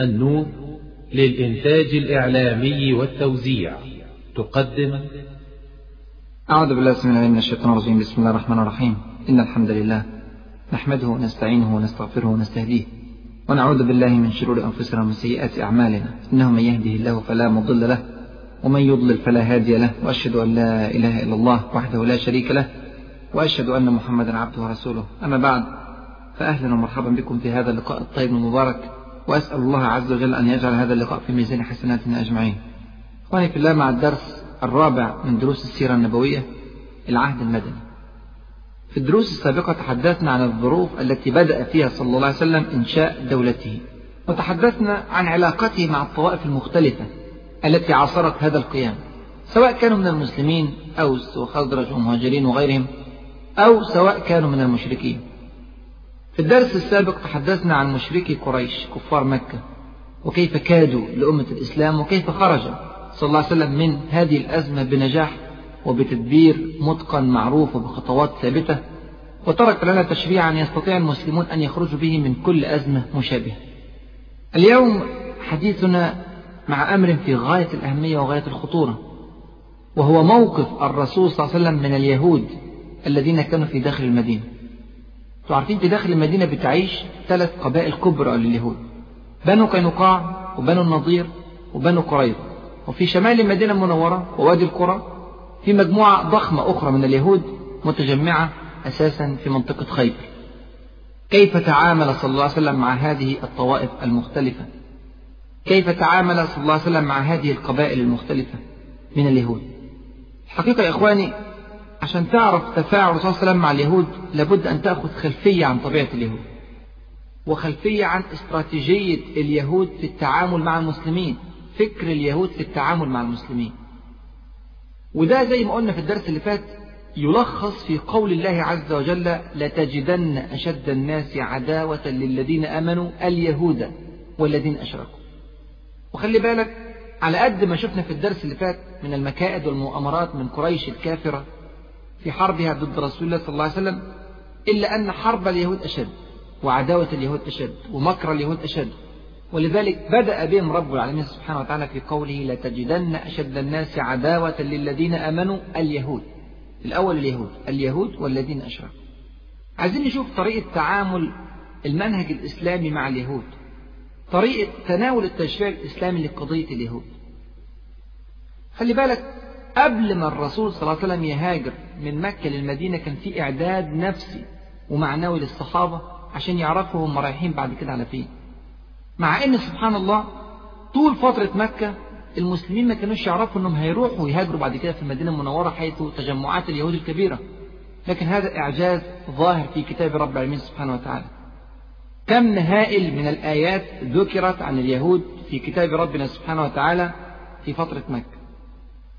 النور للإنتاج الإعلامي والتوزيع. تقدم. أعوذ بالله من الشيطان الرجيم. بسم الله الرحمن الرحيم. إن الحمد لله نحمده ونستعينه ونستغفره ونستهديه ونعوذ بالله من شرور أنفسنا ومن سيئات أعمالنا. إنه من يهده الله فلا مضل له ومن يضلل فلا هادي له وأشهد أن لا إله إلا الله وحده لا شريك له وأشهد أن محمدا عبده ورسوله. أما بعد فأهلا ومرحبا بكم في هذا اللقاء الطيب المبارك. وأسأل الله عز وجل أن يجعل هذا اللقاء في ميزان حسناتنا أجمعين. إخواني في الله مع الدرس الرابع من دروس السيرة النبوية العهد المدني. في الدروس السابقة تحدثنا عن الظروف التي بدأ فيها صلى الله عليه وسلم إنشاء دولته. وتحدثنا عن علاقته مع الطوائف المختلفة التي عاصرت هذا القيام. سواء كانوا من المسلمين أوس وخزرج ومهاجرين وغيرهم أو سواء كانوا من المشركين. في الدرس السابق تحدثنا عن مشركي قريش كفار مكة وكيف كادوا لأمة الإسلام وكيف خرج صلى الله عليه وسلم من هذه الأزمة بنجاح وبتدبير متقن معروف وبخطوات ثابتة وترك لنا تشريعا يستطيع المسلمون أن يخرجوا به من كل أزمة مشابهة. اليوم حديثنا مع أمر في غاية الأهمية وغاية الخطورة وهو موقف الرسول صلى الله عليه وسلم من اليهود الذين كانوا في داخل المدينة. عارفين في داخل المدينة بتعيش ثلاث قبائل كبرى لليهود. بنو قينقاع وبنو النضير وبنو قريظة. وفي شمال المدينة المنورة ووادي القرى في مجموعة ضخمة أخرى من اليهود متجمعة أساسا في منطقة خيبر. كيف تعامل صلى الله عليه وسلم مع هذه الطوائف المختلفة؟ كيف تعامل صلى الله عليه وسلم مع هذه القبائل المختلفة من اليهود؟ الحقيقة يا إخواني عشان تعرف تفاعل الرسول صلى الله عليه وسلم مع اليهود لابد أن تأخذ خلفية عن طبيعة اليهود. وخلفية عن استراتيجية اليهود في التعامل مع المسلمين فكر اليهود في التعامل مع المسلمين. وده زي ما قلنا في الدرس اللي فات يلخص في قول الله عز وجل لتجدن أشد الناس عداوة للذين آمنوا اليهود والذين أشركوا. وخلي بالك على قد ما شفنا في الدرس اللي فات من المكائد والمؤامرات من قريش الكافرة في حربها ضد رسول الله صلى الله عليه وسلم إلا أن حرب اليهود أشد وعداوة اليهود أشد ومكر اليهود أشد. ولذلك بدأ بهم رب العالمين سبحانه وتعالى في قوله لتجدن أشد الناس عداوة للذين آمنوا اليهود. الأول اليهود اليهود والذين أشركوا. عايزين نشوف طريقة تعامل المنهج الإسلامي مع اليهود. طريقة تناول التشريع الإسلامي لقضية اليهود. خلي بالك قبل ما الرسول صلى الله عليه وسلم يهاجر من مكة للمدينة كان في إعداد نفسي ومعنوي للصحابة عشان يعرفوا هم رايحين بعد كده على فين. مع إن سبحان الله طول فترة مكة المسلمين ما كانوش يعرفوا إنهم هيروحوا يهاجروا بعد كده في المدينة المنورة حيث تجمعات اليهود الكبيرة. لكن هذا إعجاز ظاهر في كتاب رب العالمين سبحانه وتعالى. كم هائل من الآيات ذكرت عن اليهود في كتاب ربنا سبحانه وتعالى في فترة مكة؟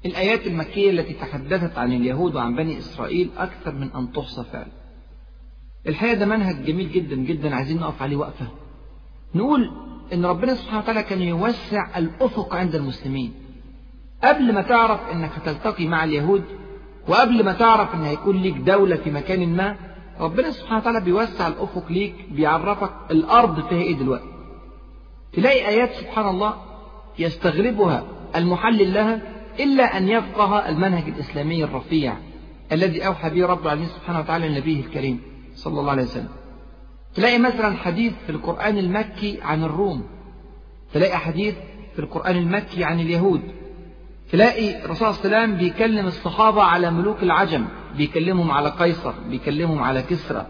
الآيات المكية التي تحدثت عن اليهود وعن بني إسرائيل أكثر من أن تحصى فعلا. الحقيقة ده منهج جميل جدا جدا عايزين نقف عليه وقفة. نقول إن ربنا سبحانه وتعالى كان يوسع الأفق عند المسلمين. قبل ما تعرف إنك هتلتقي مع اليهود وقبل ما تعرف إن هيكون ليك دولة في مكان ما ربنا سبحانه وتعالى بيوسع الأفق ليك بيعرفك الأرض فيها إيه دلوقتي. تلاقي آيات سبحان الله يستغربها المحلل لها إلا أن يفقه المنهج الإسلامي الرفيع الذي أوحى به رب العالمين سبحانه وتعالى لنبيه الكريم صلى الله عليه وسلم. تلاقي مثلا حديث في القرآن المكي عن الروم. تلاقي حديث في القرآن المكي عن اليهود. تلاقي الرسول صلى الله عليه وسلم بيكلم الصحابة على ملوك العجم بيكلمهم على قيصر بيكلمهم على كسرى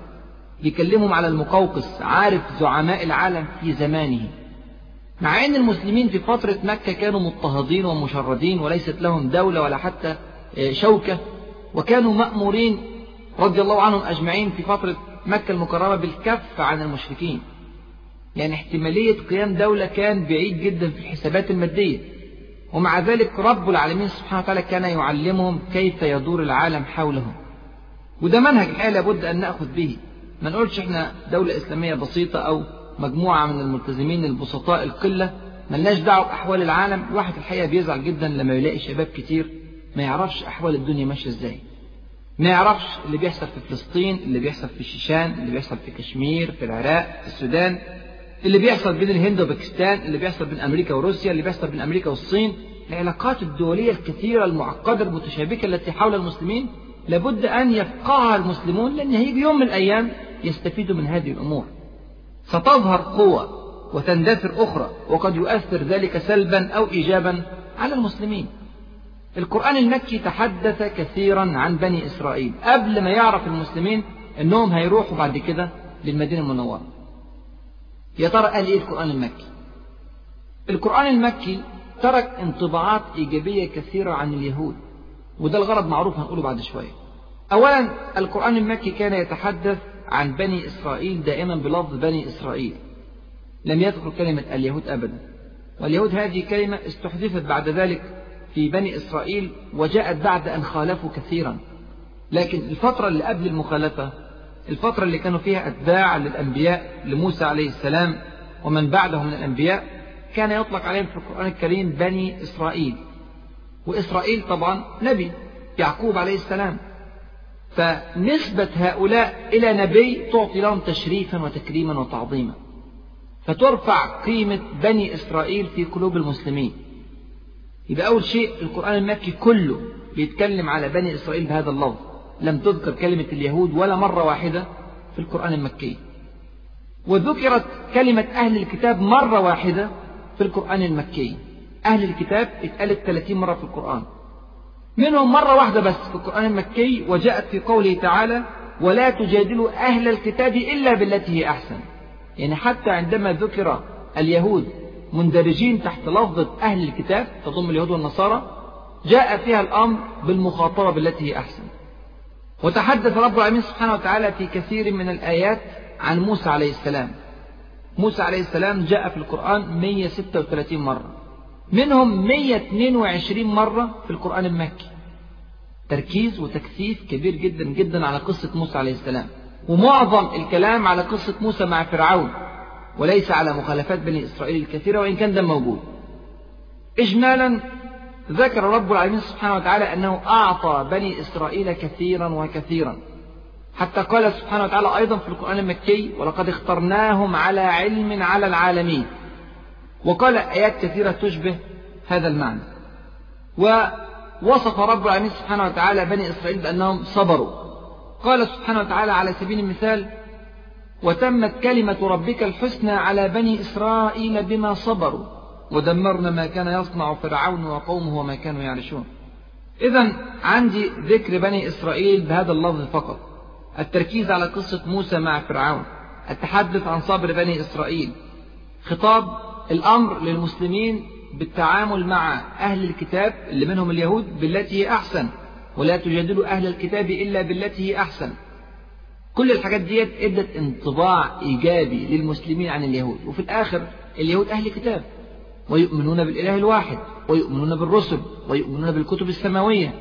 بيكلمهم على المقوقس عارف زعماء العالم في زمانه. مع أن المسلمين في فترة مكة كانوا مضطهدين ومشردين وليست لهم دولة ولا حتى شوكة وكانوا مأمورين رضي الله عنهم أجمعين في فترة مكة المكرمة بالكف عن المشركين. يعني احتمالية قيام دولة كان بعيد جدا في الحسابات المادية. ومع ذلك رب العالمين سبحانه وتعالى كان يعلمهم كيف يدور العالم حولهم. وده منهج الحقيقة لابد أن نأخذ به. ما نقولش إحنا دولة إسلامية بسيطة أو مجموعة من الملتزمين البسطاء القلة ملناش دعوة بأحوال العالم. الواحد الحقيقة بيزعل جدا لما يلاقي شباب كتير ما يعرفش أحوال الدنيا ماشية إزاي. ما يعرفش اللي بيحصل في فلسطين اللي بيحصل في الشيشان اللي بيحصل في كشمير في العراق في السودان اللي بيحصل بين الهند وباكستان اللي بيحصل بين أمريكا وروسيا اللي بيحصل بين أمريكا والصين. العلاقات الدولية الكثيرة المعقدة المتشابكة التي حول المسلمين لابد أن يفقهها المسلمون لأن هيجي يوم من الأيام يستفيدوا من هذه الأمور. ستظهر قوة وتندثر أخرى وقد يؤثر ذلك سلبا أو إيجابا على المسلمين. القرآن المكي تحدث كثيرا عن بني إسرائيل. قبل ما يعرف المسلمين أنهم هيروحوا بعد كده للمدينة المنورة. يا ترى قال إيه القرآن المكي؟ القرآن المكي ترك انطباعات إيجابية كثيرة عن اليهود وده الغرض معروف هنقوله بعد شوية. أولا القرآن المكي كان يتحدث عن بني إسرائيل دائما بلفظ بني إسرائيل. لم يذكر كلمة اليهود أبدا. واليهود هذه كلمة استحدثت بعد ذلك في بني إسرائيل وجاءت بعد أن خالفوا كثيرا. لكن الفترة اللي قبل المخالفة الفترة اللي كانوا فيها أتباع للأنبياء لموسى عليه السلام ومن بعده من الأنبياء كان يطلق عليهم في القرآن الكريم بني إسرائيل. وإسرائيل طبعا نبي يعقوب عليه السلام. فنسبة هؤلاء إلى نبي تعطي لهم تشريفا وتكريما وتعظيما فترفع قيمة بني إسرائيل في قلوب المسلمين. يبقى أول شيء القرآن المكي كله بيتكلم على بني إسرائيل بهذا اللفظ. لم تذكر كلمة اليهود ولا مرة واحدة في القرآن المكي. وذكرت كلمة أهل الكتاب مرة واحدة في القرآن المكي. أهل الكتاب اتقالت 30 مرة في القرآن. منهم مرة واحدة بس في القرآن المكي وجاءت في قوله تعالى ولا تجادلوا أهل الكتاب إلا بالتي هي أحسن. يعني حتى عندما ذكر اليهود مندرجين تحت لفظة أهل الكتاب تضم اليهود والنصارى جاء فيها الأمر بالمخاطبة بالتي هي أحسن. وتحدث رب العالمين سبحانه وتعالى في كثير من الآيات عن موسى عليه السلام. موسى عليه السلام جاء في القرآن 136 مرة. منهم 122 مرة في القرآن المكي. تركيز وتكثيف كبير جدا جدا على قصة موسى عليه السلام. ومعظم الكلام على قصة موسى مع فرعون وليس على مخالفات بني إسرائيل الكثيرة وإن كان ده موجود. إجمالا ذكر رب العالمين سبحانه وتعالى أنه أعطى بني إسرائيل كثيرا وكثيرا. حتى قال سبحانه وتعالى أيضا في القرآن المكي ولقد اخترناهم على علم على العالمين وقال آيات كثيرة تشبه هذا المعنى. ووصف رب العالمين سبحانه وتعالى بني إسرائيل بأنهم صبروا. قال سبحانه وتعالى على سبيل المثال وتمت كلمة ربك الحسنى على بني إسرائيل بما صبروا ودمرنا ما كان يصنع فرعون وقومه وما كانوا يعرشون. إذا عندي ذكر بني إسرائيل بهذا اللفظ فقط. التركيز على قصة موسى مع فرعون التحدث عن صبر بني إسرائيل خطاب الأمر للمسلمين بالتعامل مع أهل الكتاب اللي منهم اليهود بالتي هي أحسن ولا تجادلوا أهل الكتاب إلا بالتي هي أحسن. كل الحاجات ديت إدت انطباع إيجابي للمسلمين عن اليهود وفي الآخر اليهود أهل كتاب ويؤمنون بالإله الواحد ويؤمنون بالرسل ويؤمنون بالكتب السماوية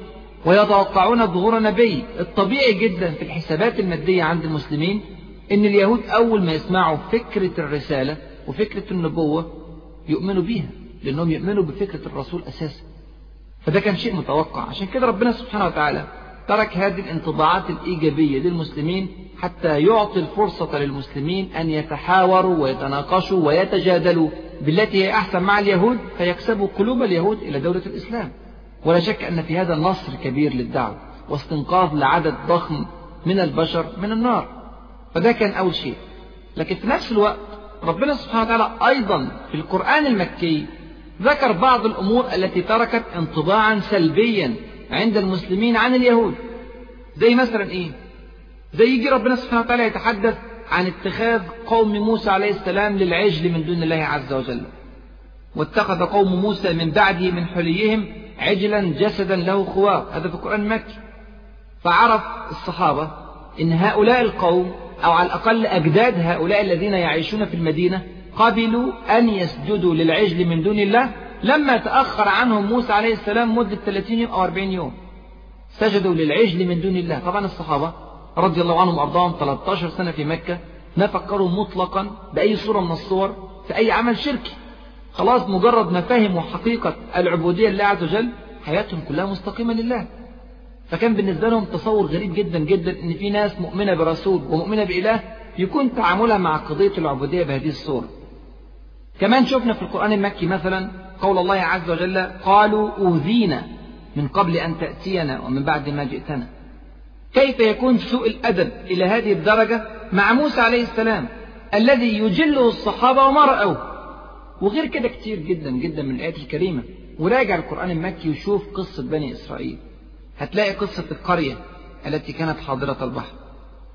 ويتوقعون ظهور نبي الطبيعي جدا في الحسابات المادية عند المسلمين إن اليهود أول ما يسمعوا فكرة الرسالة وفكرة النبوة يؤمنوا بيها. لأنهم يؤمنوا بفكرة الرسول أساسا. فده كان شيء متوقع. عشان كده ربنا سبحانه وتعالى ترك هذه الانطباعات الإيجابية للمسلمين حتى يعطي الفرصة للمسلمين أن يتحاوروا ويتناقشوا ويتجادلوا بالتي هي أحسن مع اليهود فيكسبوا قلوب اليهود إلى دولة الإسلام. ولا شك أن في هذا نصر كبير للدعوة واستنقاذ لعدد ضخم من البشر من النار. فده كان أول شيء. لكن في نفس الوقت ربنا سبحانه وتعالى أيضا في القرآن المكي ذكر بعض الأمور التي تركت انطباعا سلبيا عند المسلمين عن اليهود. زي مثلا إيه؟ زي يجي ربنا سبحانه وتعالى يتحدث عن اتخاذ قوم موسى عليه السلام للعجل من دون الله عز وجل. واتخذ قوم موسى من بعده من حليهم عجلا جسدا له خوار هذا في القرآن المكي فعرف الصحابة إن هؤلاء القوم أو على الأقل أجداد هؤلاء الذين يعيشون في المدينة قبلوا أن يسجدوا للعجل من دون الله لما تأخر عنهم موسى عليه السلام مدة 30 يوم أو 40 يوم. سجدوا للعجل من دون الله. طبعا الصحابة رضي الله عنهم وأرضاهم 13 سنة في مكة ما فكروا مطلقا بأي صورة من الصور في أي عمل شركي. خلاص مجرد ما فهموا حقيقة العبودية لله عز وجل حياتهم كلها مستقيمة لله. فكان بالنسبة لهم تصور غريب جدا جدا إن في ناس مؤمنة برسول ومؤمنة بإله يكون تعاملها مع قضية العبودية بهذه الصورة. كمان شفنا في القرآن المكي مثلا قول الله عز وجل قالوا أوذينا من قبل أن تأتينا ومن بعد ما جئتنا. كيف يكون سوء الأدب إلى هذه الدرجة مع موسى عليه السلام الذي يجله الصحابة وما رأوه؟ وغير كده كتير جدا جدا من الآيات الكريمة. وراجع القرآن المكي وشوف قصة بني إسرائيل. هتلاقي قصة القرية التي كانت حاضرة البحر.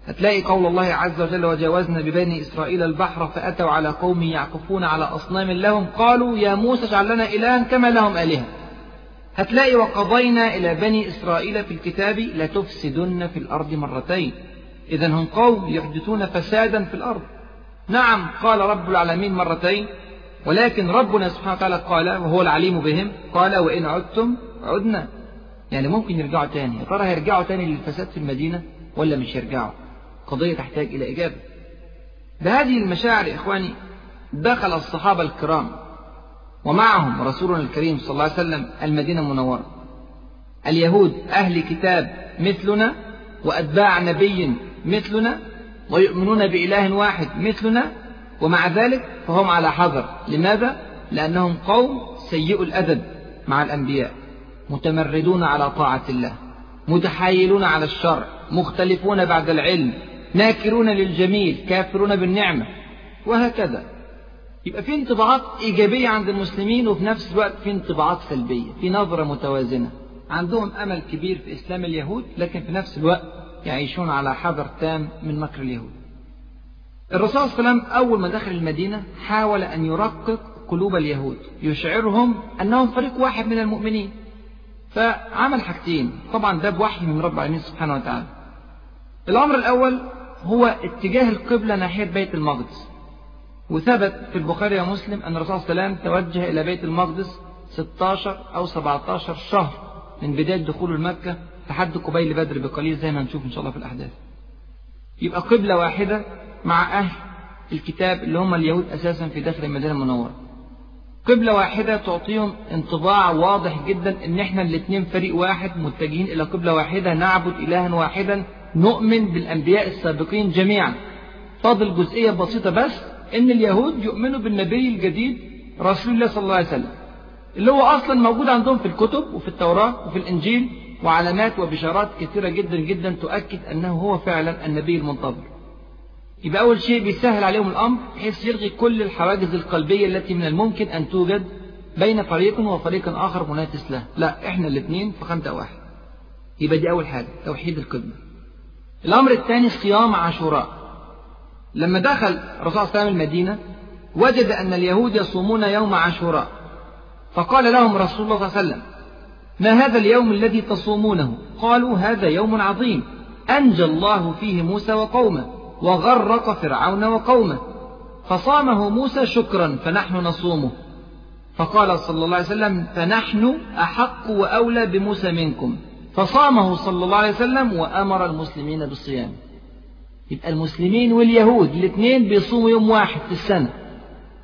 هتلاقي قول الله عز وجل وجاوزنا ببني إسرائيل البحر فأتوا على قوم يعكفون على أصنام لهم قالوا يا موسى اجعل لنا إلها كما لهم آلهة. هتلاقي وقضينا إلى بني إسرائيل في الكتاب لتفسدن في الأرض مرتين. إذا هم قوم يحدثون فسادا في الأرض. نعم قال رب العالمين مرتين ولكن ربنا سبحانه وتعالى قال وهو العليم بهم قال وإن عدتم عدنا. يعني ممكن يرجعوا تاني. ترى هيرجعوا تاني للفساد في المدينة ولا مش هيرجعوا؟ قضية تحتاج إلى إجابة. بهذه المشاعر إخواني دخل الصحابة الكرام ومعهم رسولنا الكريم صلى الله عليه وسلم المدينة المنورة. اليهود أهل كتاب مثلنا وأتباع نبي مثلنا ويؤمنون بإله واحد مثلنا ومع ذلك فهم على حذر. لماذا؟ لأنهم قوم سيء الأدب مع الأنبياء متمردون على طاعة الله متحايلون على الشرع مختلفون بعد العلم ناكرون للجميل كافرون بالنعمة وهكذا. يبقى في انطباعات إيجابية عند المسلمين وفي نفس الوقت في انطباعات سلبية في نظرة متوازنة. عندهم أمل كبير في إسلام اليهود لكن في نفس الوقت يعيشون على حذر تام من مكر اليهود. الرسول صلى الله عليه وسلم أول ما دخل المدينة حاول أن يرقق قلوب اليهود يشعرهم أنهم فريق واحد من المؤمنين. فعمل حاجتين طبعا ده بوحي من رب العالمين سبحانه وتعالى. الأمر الأول هو اتجاه القبلة ناحية بيت المقدس. وثبت في البخاري ومسلم أن الرسول صلى الله عليه وسلم توجه إلى بيت المقدس 16 أو 17 شهر من بداية دخول المكة لحد قبيل بدر بقليل زي ما هنشوف إن شاء الله في الأحداث. يبقى قبلة واحدة مع أهل الكتاب اللي هم اليهود أساسا في داخل المدينة المنورة. قبلة واحدة تعطيهم انطباع واضح جدا إن إحنا الاثنين فريق واحد متجهين إلى قبلة واحدة نعبد الها واحدا نؤمن بالأنبياء السابقين جميعا. فاضل جزئية بسيطة بس إن اليهود يؤمنوا بالنبي الجديد رسول الله صلى الله عليه وسلم اللي هو أصلا موجود عندهم في الكتب وفي التوراة وفي الإنجيل وعلامات وبشارات كثيرة جدا جدا تؤكد أنه هو فعلا النبي المنتظر. يبقى أول شيء بيسهل عليهم الأمر بحيث يلغي كل الحواجز القلبية التي من الممكن أن توجد بين فريق وفريق آخر منافس له. لا إحنا الاثنين خمسة واحد. يبقى دي أول حاجة توحيد القبلة الأمر الثاني صيام عاشوراء. لما دخل الرسول صلى الله عليه وسلم المدينة وجد أن اليهود يصومون يوم عاشوراء. فقال لهم رسول الله صلى الله عليه وسلم ما هذا اليوم الذي تصومونه؟ قالوا هذا يوم عظيم. أنجى الله فيه موسى وقومه وغرق فرعون وقومه. فصامه موسى شكرا فنحن نصومه. فقال صلى الله عليه وسلم فنحن أحق وأولى بموسى منكم. فصامه صلى الله عليه وسلم وأمر المسلمين بالصيام. يبقى المسلمين واليهود الاثنين بيصوموا يوم واحد في السنة.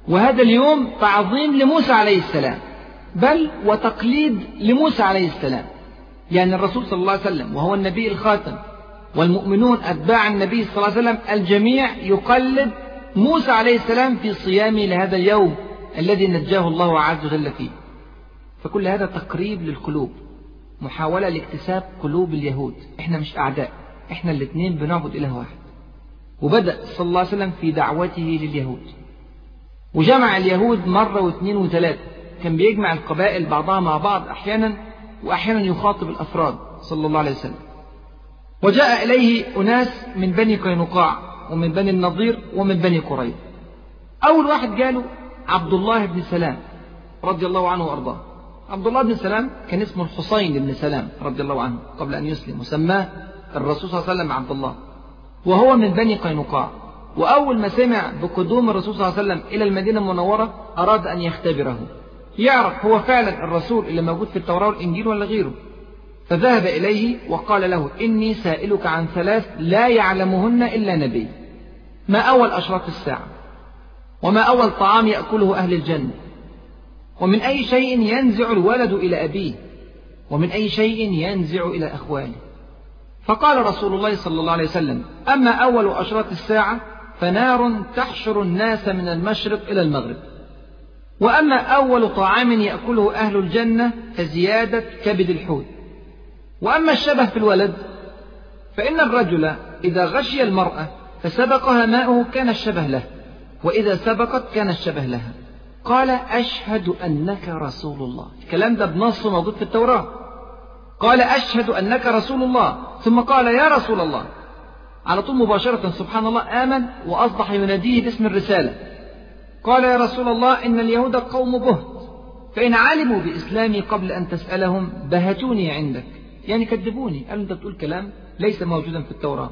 وهذا اليوم تعظيم لموسى عليه السلام. بل وتقليد لموسى عليه السلام. يعني الرسول صلى الله عليه وسلم وهو النبي الخاتم والمؤمنون أتباع النبي صلى الله عليه وسلم الجميع يقلد موسى عليه السلام في صيامه لهذا اليوم الذي نجاه الله عز وجل فيه. فكل هذا تقريب للقلوب. محاولة لاكتساب قلوب اليهود. إحنا مش أعداء. إحنا الاثنين بنعبد إله واحد. وبدأ صلى الله عليه وسلم في دعوته لليهود. وجمع اليهود مرة واثنين وثلاثة. كان بيجمع القبائل بعضها مع بعض أحيانا وأحيانا يخاطب الأفراد صلى الله عليه وسلم. وجاء إليه أناس من بني قينقاع ومن بني النضير ومن بني قريظة أول واحد جاله عبد الله بن سلام رضي الله عنه وأرضاه. عبد الله بن سلام كان اسمه الحسين بن سلام رضي الله عنه قبل أن يسلم وسماه الرسول صلى الله عليه وسلم عبد الله. وهو من بني قينقاع. وأول ما سمع بقدوم الرسول صلى الله عليه وسلم إلى المدينة المنورة أراد أن يختبره. يعرف هو فعلا الرسول اللي موجود في التوراة والإنجيل ولا غيره. فذهب إليه وقال له إني سائلك عن ثلاث لا يعلمهن إلا نبي. ما أول أشراط الساعة؟ وما أول طعام يأكله أهل الجنة؟ ومن أي شيء ينزع الولد إلى أبيه ومن أي شيء ينزع إلى أخواله فقال رسول الله صلى الله عليه وسلم أما أول أشراط الساعة فنار تحشر الناس من المشرق إلى المغرب. وأما أول طعام يأكله أهل الجنة فزيادة كبد الحوت. وأما الشبه في الولد فإن الرجل إذا غشي المرأة فسبقها ماؤه كان الشبه له وإذا سبقت كان الشبه لها. قال أشهد أنك رسول الله. الكلام ده بنص موجود في التوراة. قال أشهد أنك رسول الله. ثم قال يا رسول الله. على طول مباشرة سبحان الله آمن وأصبح يناديه باسم الرسالة. قال يا رسول الله إن اليهود قوم بهت. فإن علموا بإسلامي قبل أن تسألهم بهتوني عندك. يعني كذبوني. قالوا أنت بتقول كلام ليس موجودا في التوراة.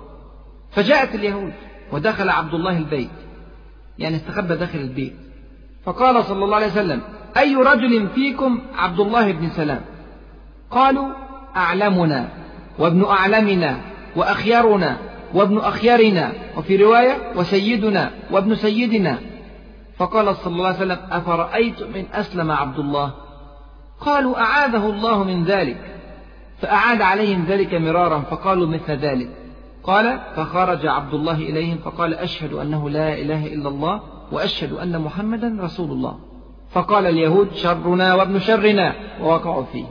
فجاءت اليهود ودخل عبد الله البيت. يعني استخبى داخل البيت. فقال صلى الله عليه وسلم أي رجل فيكم عبد الله بن سلام؟ قالوا أعلمنا وابن أعلمنا وأخيرنا وابن أخيرنا وفي رواية وسيدنا وابن سيدنا. فقال صلى الله عليه وسلم أفرأيتم إن أسلم عبد الله؟ قالوا أعاذه الله من ذلك. فأعاد عليهم ذلك مرارا فقالوا مثل ذلك. قال فخرج عبد الله إليهم فقال أشهد أنه لا إله إلا الله وأشهد أن محمدا رسول الله. فقال اليهود شرنا وابن شرنا ووقعوا فيه.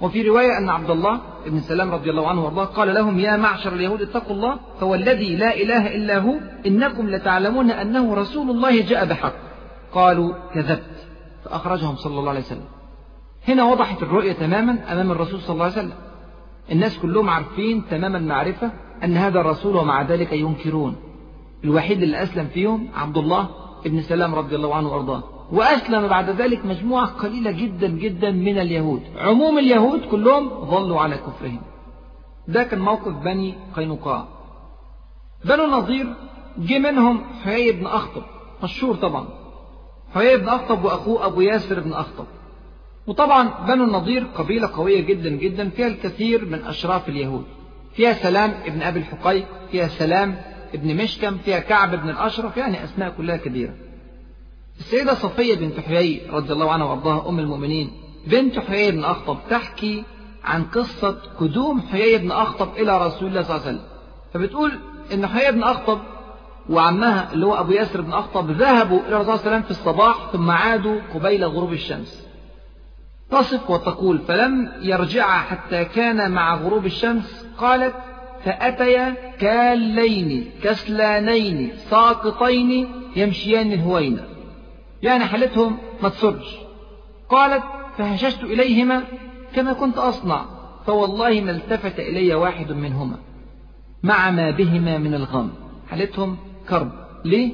وفي رواية أن عبد الله بن سلام رضي الله عنه وأرضاه قال لهم يا معشر اليهود اتقوا الله فوالذي لا إله إلا هو إنكم لتعلمون أنه رسول الله جاء بحق. قالوا كذبت. فأخرجهم صلى الله عليه وسلم. هنا وضحت الرؤية تماما أمام الرسول صلى الله عليه وسلم. الناس كلهم عارفين تمام المعرفة أن هذا الرسول ومع ذلك ينكرون. الوحيد اللي أسلم فيهم عبد الله بن سلام رضي الله عنه وأرضاه. وأسلم بعد ذلك مجموعة قليلة جدا جدا من اليهود. عموم اليهود كلهم ظلوا على كفرهم. ده كان موقف بني قينقاع. بنو النضير جه منهم حيي بن أخطب مشهور طبعا. حيي بن أخطب وأخوه أبو ياسر بن أخطب. وطبعا بنو النضير قبيلة قوية جدا جدا فيها الكثير من أشراف اليهود. فيها سلام ابن أبي الحقيق فيها سلام ابن مشكم فيها كعب بن الأشرف يعني أسماء كلها كبيرة. السيدة صفية بنت حيي رضي الله عنها وأرضاها أم المؤمنين بنت حيي بن أخطب تحكي عن قصة قدوم حيي بن أخطب إلى رسول الله صلى الله عليه وسلم. فبتقول إن حيي بن أخطب وعمها اللي هو أبو ياسر بن أخطب ذهبوا إلى الرسول صلى الله عليه وسلم في الصباح ثم عادوا قبيل غروب الشمس. تصف وتقول فلم يرجعا حتى كان مع غروب الشمس قالت فأتيا كالين كسلانين ساقطين يمشيان الهوينة يعني حالتهم ما تسرش. قالت فهششت إليهما كما كنت أصنع فوالله ما التفت إلي واحد منهما. مع ما بهما من الغم. حالتهم كرب. ليه؟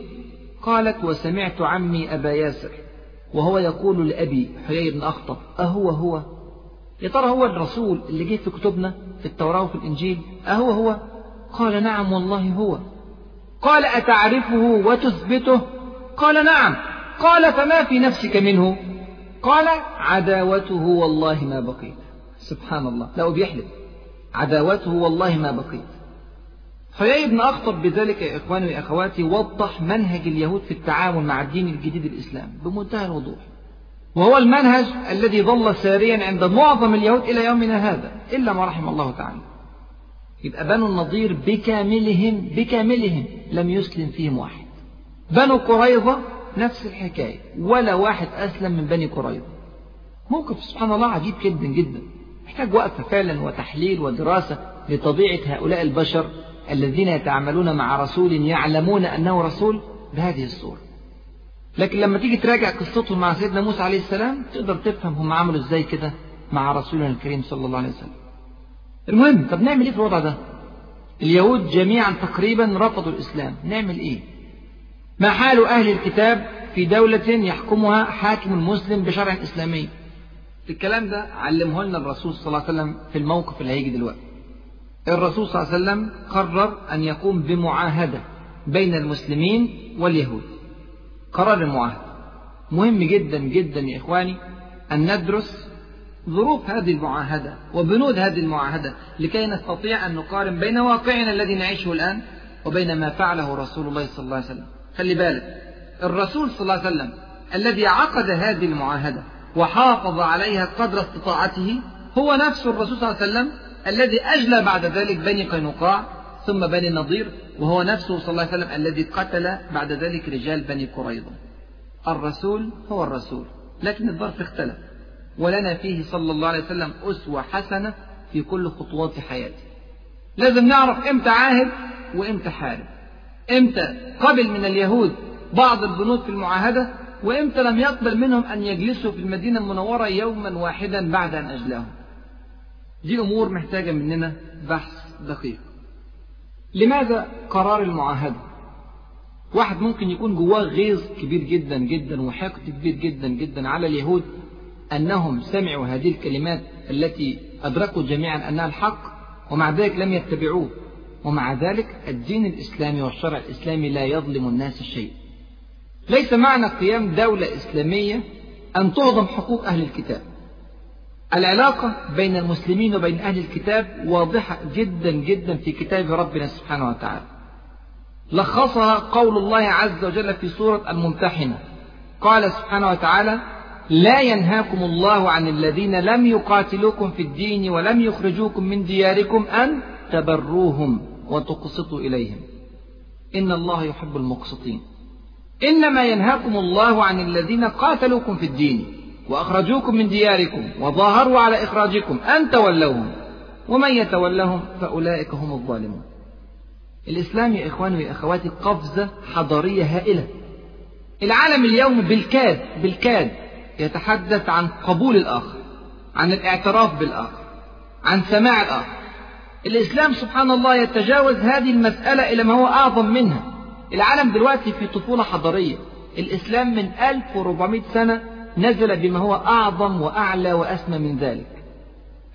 قالت وسمعت عمي أبا ياسر وهو يقول لأبي حيي بن أخطب أهو هو يا ترى هو الرسول اللي جه في كتبنا في التوراة وفي الإنجيل؟ أهو هو. قال نعم والله هو. قال أتعرفه وتثبته؟ قال نعم. قال فما في نفسك منه؟ قال عداوته والله ما بقيت. سبحان الله. لو بيحلف عداوته والله ما بقيت. حيي بن أخطب بذلك يا إخواني وأخواتي وضح منهج اليهود في التعامل مع الدين الجديد الإسلام بمنتهى الوضوح. وهو المنهج الذي ظل ساريا عند معظم اليهود إلى يومنا هذا إلا ما رحم الله تعالى. يبقى بنو النضير بكاملهم بكاملهم لم يسلم فيهم واحد. بنو قريظة نفس الحكاية ولا واحد أسلم من بني قريظة. موقف سبحان الله عجيب جدا جدا. محتاج وقفة فعلا وتحليل ودراسة لطبيعة هؤلاء البشر الذين يتعاملون مع رسول يعلمون أنه رسول بهذه الصورة. لكن لما تيجي تراجع قصتهم مع سيدنا موسى عليه السلام تقدر تفهم هم عملوا إزاي كده مع رسولنا الكريم صلى الله عليه وسلم. المهم طب نعمل إيه في الوضع ده؟ اليهود جميعا تقريبا رفضوا الإسلام. نعمل إيه؟ ما حال أهل الكتاب في دولة يحكمها حاكم مسلم بشرع إسلامي. الكلام ده علمه لنا الرسول صلى الله عليه وسلم في الموقف اللي هيجي دلوقتي. الرسول صلى الله عليه وسلم قرر أن يقوم بمعاهدة بين المسلمين واليهود. قرار المعاهدة. مهم جدا جدا يا إخواني أن ندرس ظروف هذه المعاهدة وبنود هذه المعاهدة لكي نستطيع أن نقارن بين واقعنا الذي نعيشه الآن وبين ما فعله رسول الله صلى الله عليه وسلم. خلي بالك الرسول صلى الله عليه وسلم الذي عقد هذه المعاهدة وحافظ عليها قدر استطاعته هو نفس الرسول صلى الله عليه وسلم الذي أجلى بعد ذلك بني قينقاع ثم بني النضير وهو نفسه صلى الله عليه وسلم الذي قتل بعد ذلك رجال بني قريظة. الرسول هو الرسول لكن الظرف اختلف. ولنا فيه صلى الله عليه وسلم أسوة حسنة في كل خطوات حياته. لازم نعرف إمتى عاهد وإمتى حارب. إمتى قبل من اليهود بعض البنود في المعاهدة وإمتى لم يقبل منهم أن يجلسوا في المدينة المنورة يوما واحدا بعد أن أجلاهم. دي أمور محتاجة مننا بحث دقيق. لماذا قرار المعاهدة؟ واحد ممكن يكون جواه غيظ كبير جدا جدا وحقد كبير جدا جدا على اليهود أنهم سمعوا هذه الكلمات التي أدركوا جميعا أنها الحق ومع ذلك لم يتبعوه. ومع ذلك الدين الإسلامي والشرع الإسلامي لا يظلم الناس شيء ليس معنى قيام دولة إسلامية أن تعظم حقوق أهل الكتاب. العلاقة بين المسلمين وبين أهل الكتاب واضحة جدا جدا في كتاب ربنا سبحانه وتعالى. لخصها قول الله عز وجل في سورة الممتحنة. قال سبحانه وتعالى لا ينهاكم الله عن الذين لم يقاتلوكم في الدين ولم يخرجوكم من دياركم أن تبروهم وتقسطوا إليهم. إن الله يحب المقسطين. إنما ينهاكم الله عن الذين قاتلوكم في الدين. وأخرجوكم من دياركم وظاهروا على إخراجكم أن تولوهم ومن يتولهم فأولئك هم الظالمون. الإسلام يا إخواني وأخواتي قفزة حضارية هائلة. العالم اليوم بالكاد بالكاد يتحدث عن قبول الآخر عن الاعتراف بالآخر عن سماع الآخر. الإسلام سبحان الله يتجاوز هذه المسألة إلى ما هو أعظم منها. العالم دلوقتي في طفولة حضارية. الإسلام من 1400 سنة نزل بما هو أعظم وأعلى وأسمى من ذلك.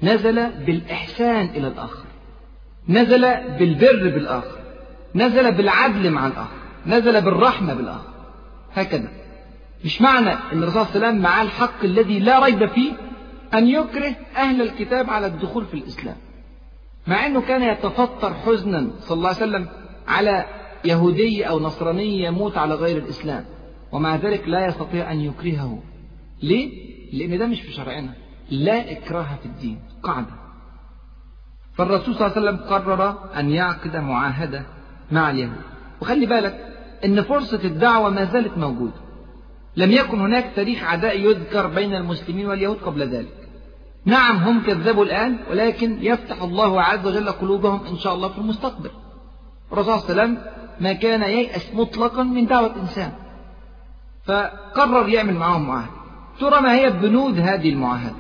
نزل بالإحسان إلى الآخر. نزل بالبر بالآخر. نزل بالعدل مع الآخر. نزل بالرحمة بالآخر. هكذا. مش معنى أن الرسول صلى الله عليه وسلم معاه الحق الذي لا ريب فيه أن يكره أهل الكتاب على الدخول في الإسلام. مع أنه كان يتفطر حزنا صلى الله عليه وسلم على يهودي أو نصراني يموت على غير الإسلام. ومع ذلك لا يستطيع أن يكرهه. ليه؟ لأن ده مش في شرعنا. لا إكراه في الدين قاعدة. فالرسول صلى الله عليه وسلم قرر أن يعقد معاهدة مع اليهود. وخلي بالك أن فرصة الدعوة ما زالت موجودة. لم يكن هناك تاريخ عداء يذكر بين المسلمين واليهود قبل ذلك. نعم هم كذبوا الآن ولكن يفتح الله عز وجل قلوبهم إن شاء الله في المستقبل. الرسول صلى الله عليه وسلم ما كان ييأس مطلقا من دعوة إنسان. فقرر يعمل معهم معاهدة. ترى ما هي بنود هذه المعاهدة؟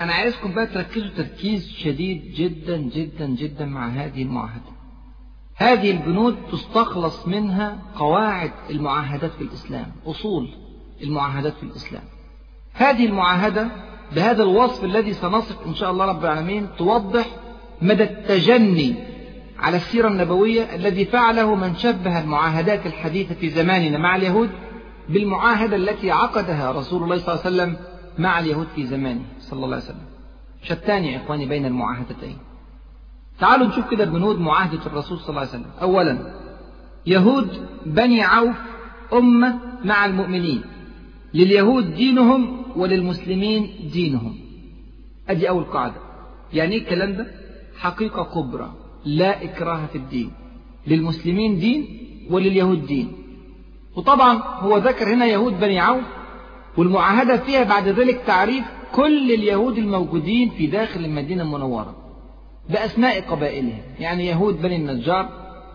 أنا عايزكم بقى تركزوا تركيز شديد جدا جدا جدا مع هذه المعاهدة. هذه البنود تستخلص منها قواعد المعاهدات في الإسلام أصول المعاهدات في الإسلام. هذه المعاهدة بهذا الوصف الذي سنصف إن شاء الله رب العالمين توضح مدى التجني على السيرة النبوية الذي فعله من شبه المعاهدات الحديثة في زماننا مع اليهود بالمعاهدة التي عقدها رسول الله صلى الله عليه وسلم مع اليهود في زمانه صلى الله عليه وسلم. شتان يا إخواني بين المعاهدتين. تعالوا نشوف كده بنود معاهدة الرسول صلى الله عليه وسلم. أولا يهود بني عوف أمة مع المؤمنين. لليهود دينهم وللمسلمين دينهم. أدي أول قاعدة. يعني إيه الكلام ده؟ حقيقة كبرى. لا إكراه في الدين. للمسلمين دين ولليهود دين. وطبعا هو ذكر هنا يهود بني عوف والمعاهدة فيها بعد ذلك تعريف كل اليهود الموجودين في داخل المدينة المنورة بأسماء قبائلهم يعني يهود بني النجار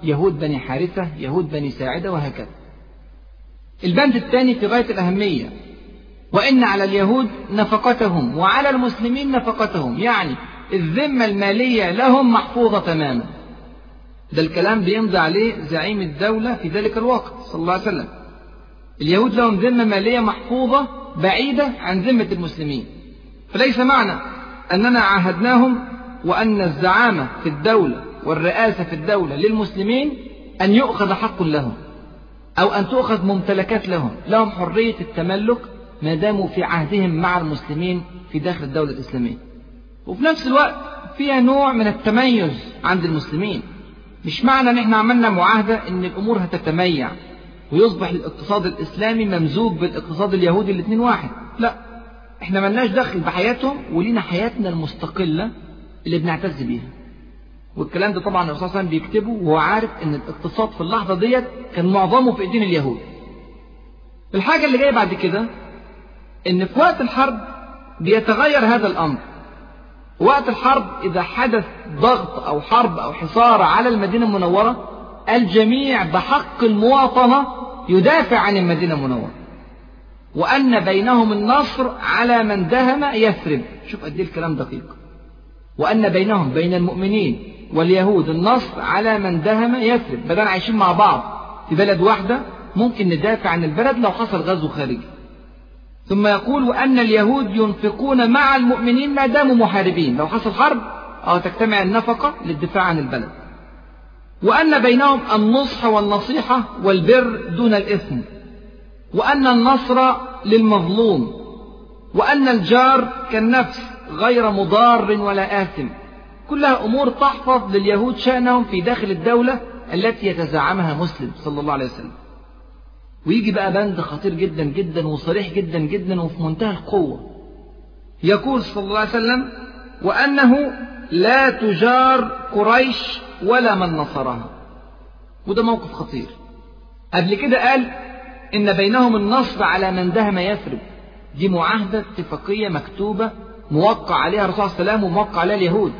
يهود بني حارثة يهود بني ساعدة وهكذا. البند الثاني في غاية الأهمية وإن على اليهود نفقتهم وعلى المسلمين نفقتهم يعني الذمة المالية لهم محفوظة تماما. ده الكلام بيمضي عليه زعيم الدولة في ذلك الوقت صلى الله عليه وسلم. اليهود لهم ذمة مالية محفوظة بعيدة عن ذمة المسلمين. فليس معنى أننا عاهدناهم وأن الزعامة في الدولة والرئاسة في الدولة للمسلمين أن يؤخذ حق لهم أو أن تؤخذ ممتلكات لهم. لهم حرية التملك ما داموا في عهدهم مع المسلمين في داخل الدولة الإسلامية. وفي نفس الوقت فيها نوع من التميز عند المسلمين. مش معنى ان إحنا عملنا معاهدة ان الأمور هتتميع ويصبح الاقتصاد الاسلامي ممزوج بالاقتصاد اليهودي الاثنين واحد. لا إحنا ملناش دخل بحياتهم ولينا حياتنا المستقلة اللي بنعتز بيها. والكلام ده طبعا الرسول صلى الله عليه وسلم بيكتبه وهو عارف إن الاقتصاد في اللحظة ديت كان معظمه في ايدين اليهود الحاجة اللي جاية بعد كده إن في وقت الحرب بيتغير هذا الأمر. وقت الحرب إذا حدث ضغط أو حرب أو حصار على المدينة المنورة الجميع بحق المواطنة يدافع عن المدينة المنورة. وأن بينهم النصر على من دهم يثرب. شوف قد إيه الكلام دقيق. وأن بينهم بين المؤمنين واليهود النصر على من دهم يثرب. بدل عايشين مع بعض في بلد واحدة ممكن ندافع عن البلد لو حصل غزو خارجي. ثم يقول وأن اليهود ينفقون مع المؤمنين ما داموا محاربين. لو حصل حرب أو تجتمع النفقة للدفاع عن البلد. وأن بينهم النصح والنصيحة والبر دون الإثم. وأن النصر للمظلوم. وأن الجار كالنفس غير مضار ولا آثم. كلها أمور تحفظ لليهود شأنهم في داخل الدولة التي يتزعمها مسلم صلى الله عليه وسلم. ويجي بقى بند خطير جدا جدا وصريح جدا جدا وفي منتهى القوة. يقول صلى الله عليه وسلم وأنه لا تجار قريش ولا من نصرها وده موقف خطير. قبل كده قال إن بينهم النصر على من دهم يثرب. دي معاهدة اتفاقية مكتوبة موقع عليها الرسول صلى الله عليه وسلم وموقع عليها اليهود.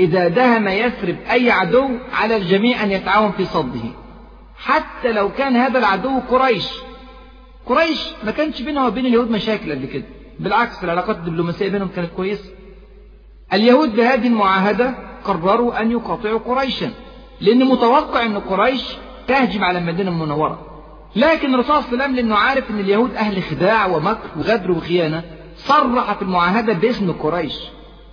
إذا دهم يثرب أي عدو على الجميع أن يتعاون في صده. حتى لو كان هذا العدو قريش. قريش ما كانش بينها وبين اليهود مشاكل قبل كده. بالعكس العلاقات الدبلوماسية بينهم كانت كويسة. اليهود بهذه المعاهدة قرروا أن يقاطعوا قريشا لأن متوقع أن قريش تهجم على المدينة المنورة. لكن الرسول صلى الله عليه وسلم لأنه عارف أن اليهود أهل خداع ومكر وغدر وخيانة صرح في المعاهدة باسم قريش.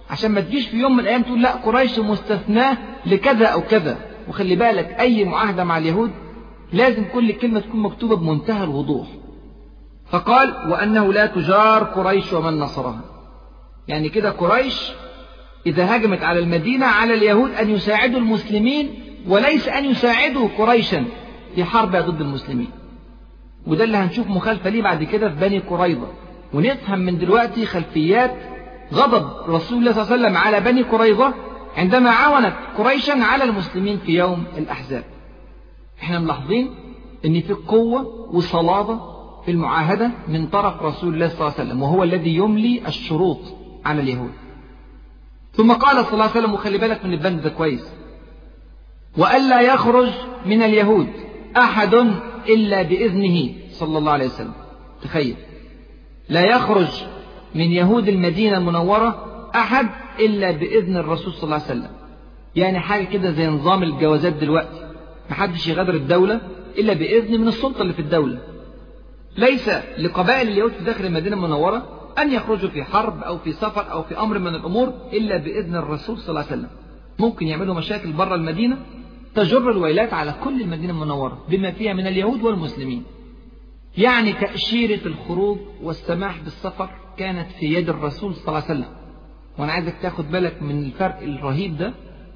عشان ما تجيش في يوم من الأيام تقول لا قريش مستثناة لكذا أو كذا. وخلي بالك أي معاهدة مع اليهود لازم كل كلمة تكون مكتوبة بمنتهى الوضوح. فقال وأنه لا تجار قريش ومن نصرها. يعني كده قريش إذا هجمت على المدينة على اليهود أن يساعدوا المسلمين وليس أن يساعدوا قريشا في حرب ضد المسلمين. وده اللي هنشوف مخالفة ليه بعد كده في بني قريظة. ونفهم من دلوقتي خلفيات غضب رسول الله صلى الله عليه وسلم على بني قريظة عندما عاونت قريشا على المسلمين في يوم الأحزاب. إحنا ملاحظين إن في قوة وصلابة في المعاهدة من طرف رسول الله صلى الله عليه وسلم وهو الذي يملي الشروط على اليهود. ثم قال صلى الله عليه وسلم وخلي بالك من البند ده كويس وألا يخرج من اليهود أحد إلا بإذنه صلى الله عليه وسلم. تخيل لا يخرج من يهود المدينة المنورة أحد إلا بإذن الرسول صلى الله عليه وسلم. يعني حاجة كده زي نظام الجوازات دلوقتي. محدش يغادر الدولة إلا بإذن من السلطة اللي في الدولة. ليس لقبائل اليهود في داخل المدينة المنورة أن يخرجوا في حرب أو في سفر أو في أمر من الأمور إلا بإذن الرسول صلى الله عليه وسلم. ممكن يعملوا مشاكل بره المدينة تجر الويلات على كل المدينة المنورة بما فيها من اليهود والمسلمين. يعني تأشيرة الخروج والسماح بالسفر كانت في يد الرسول صلى الله عليه وسلم. وأنا عايزك تاخد بالك من الفرق الرهيب ده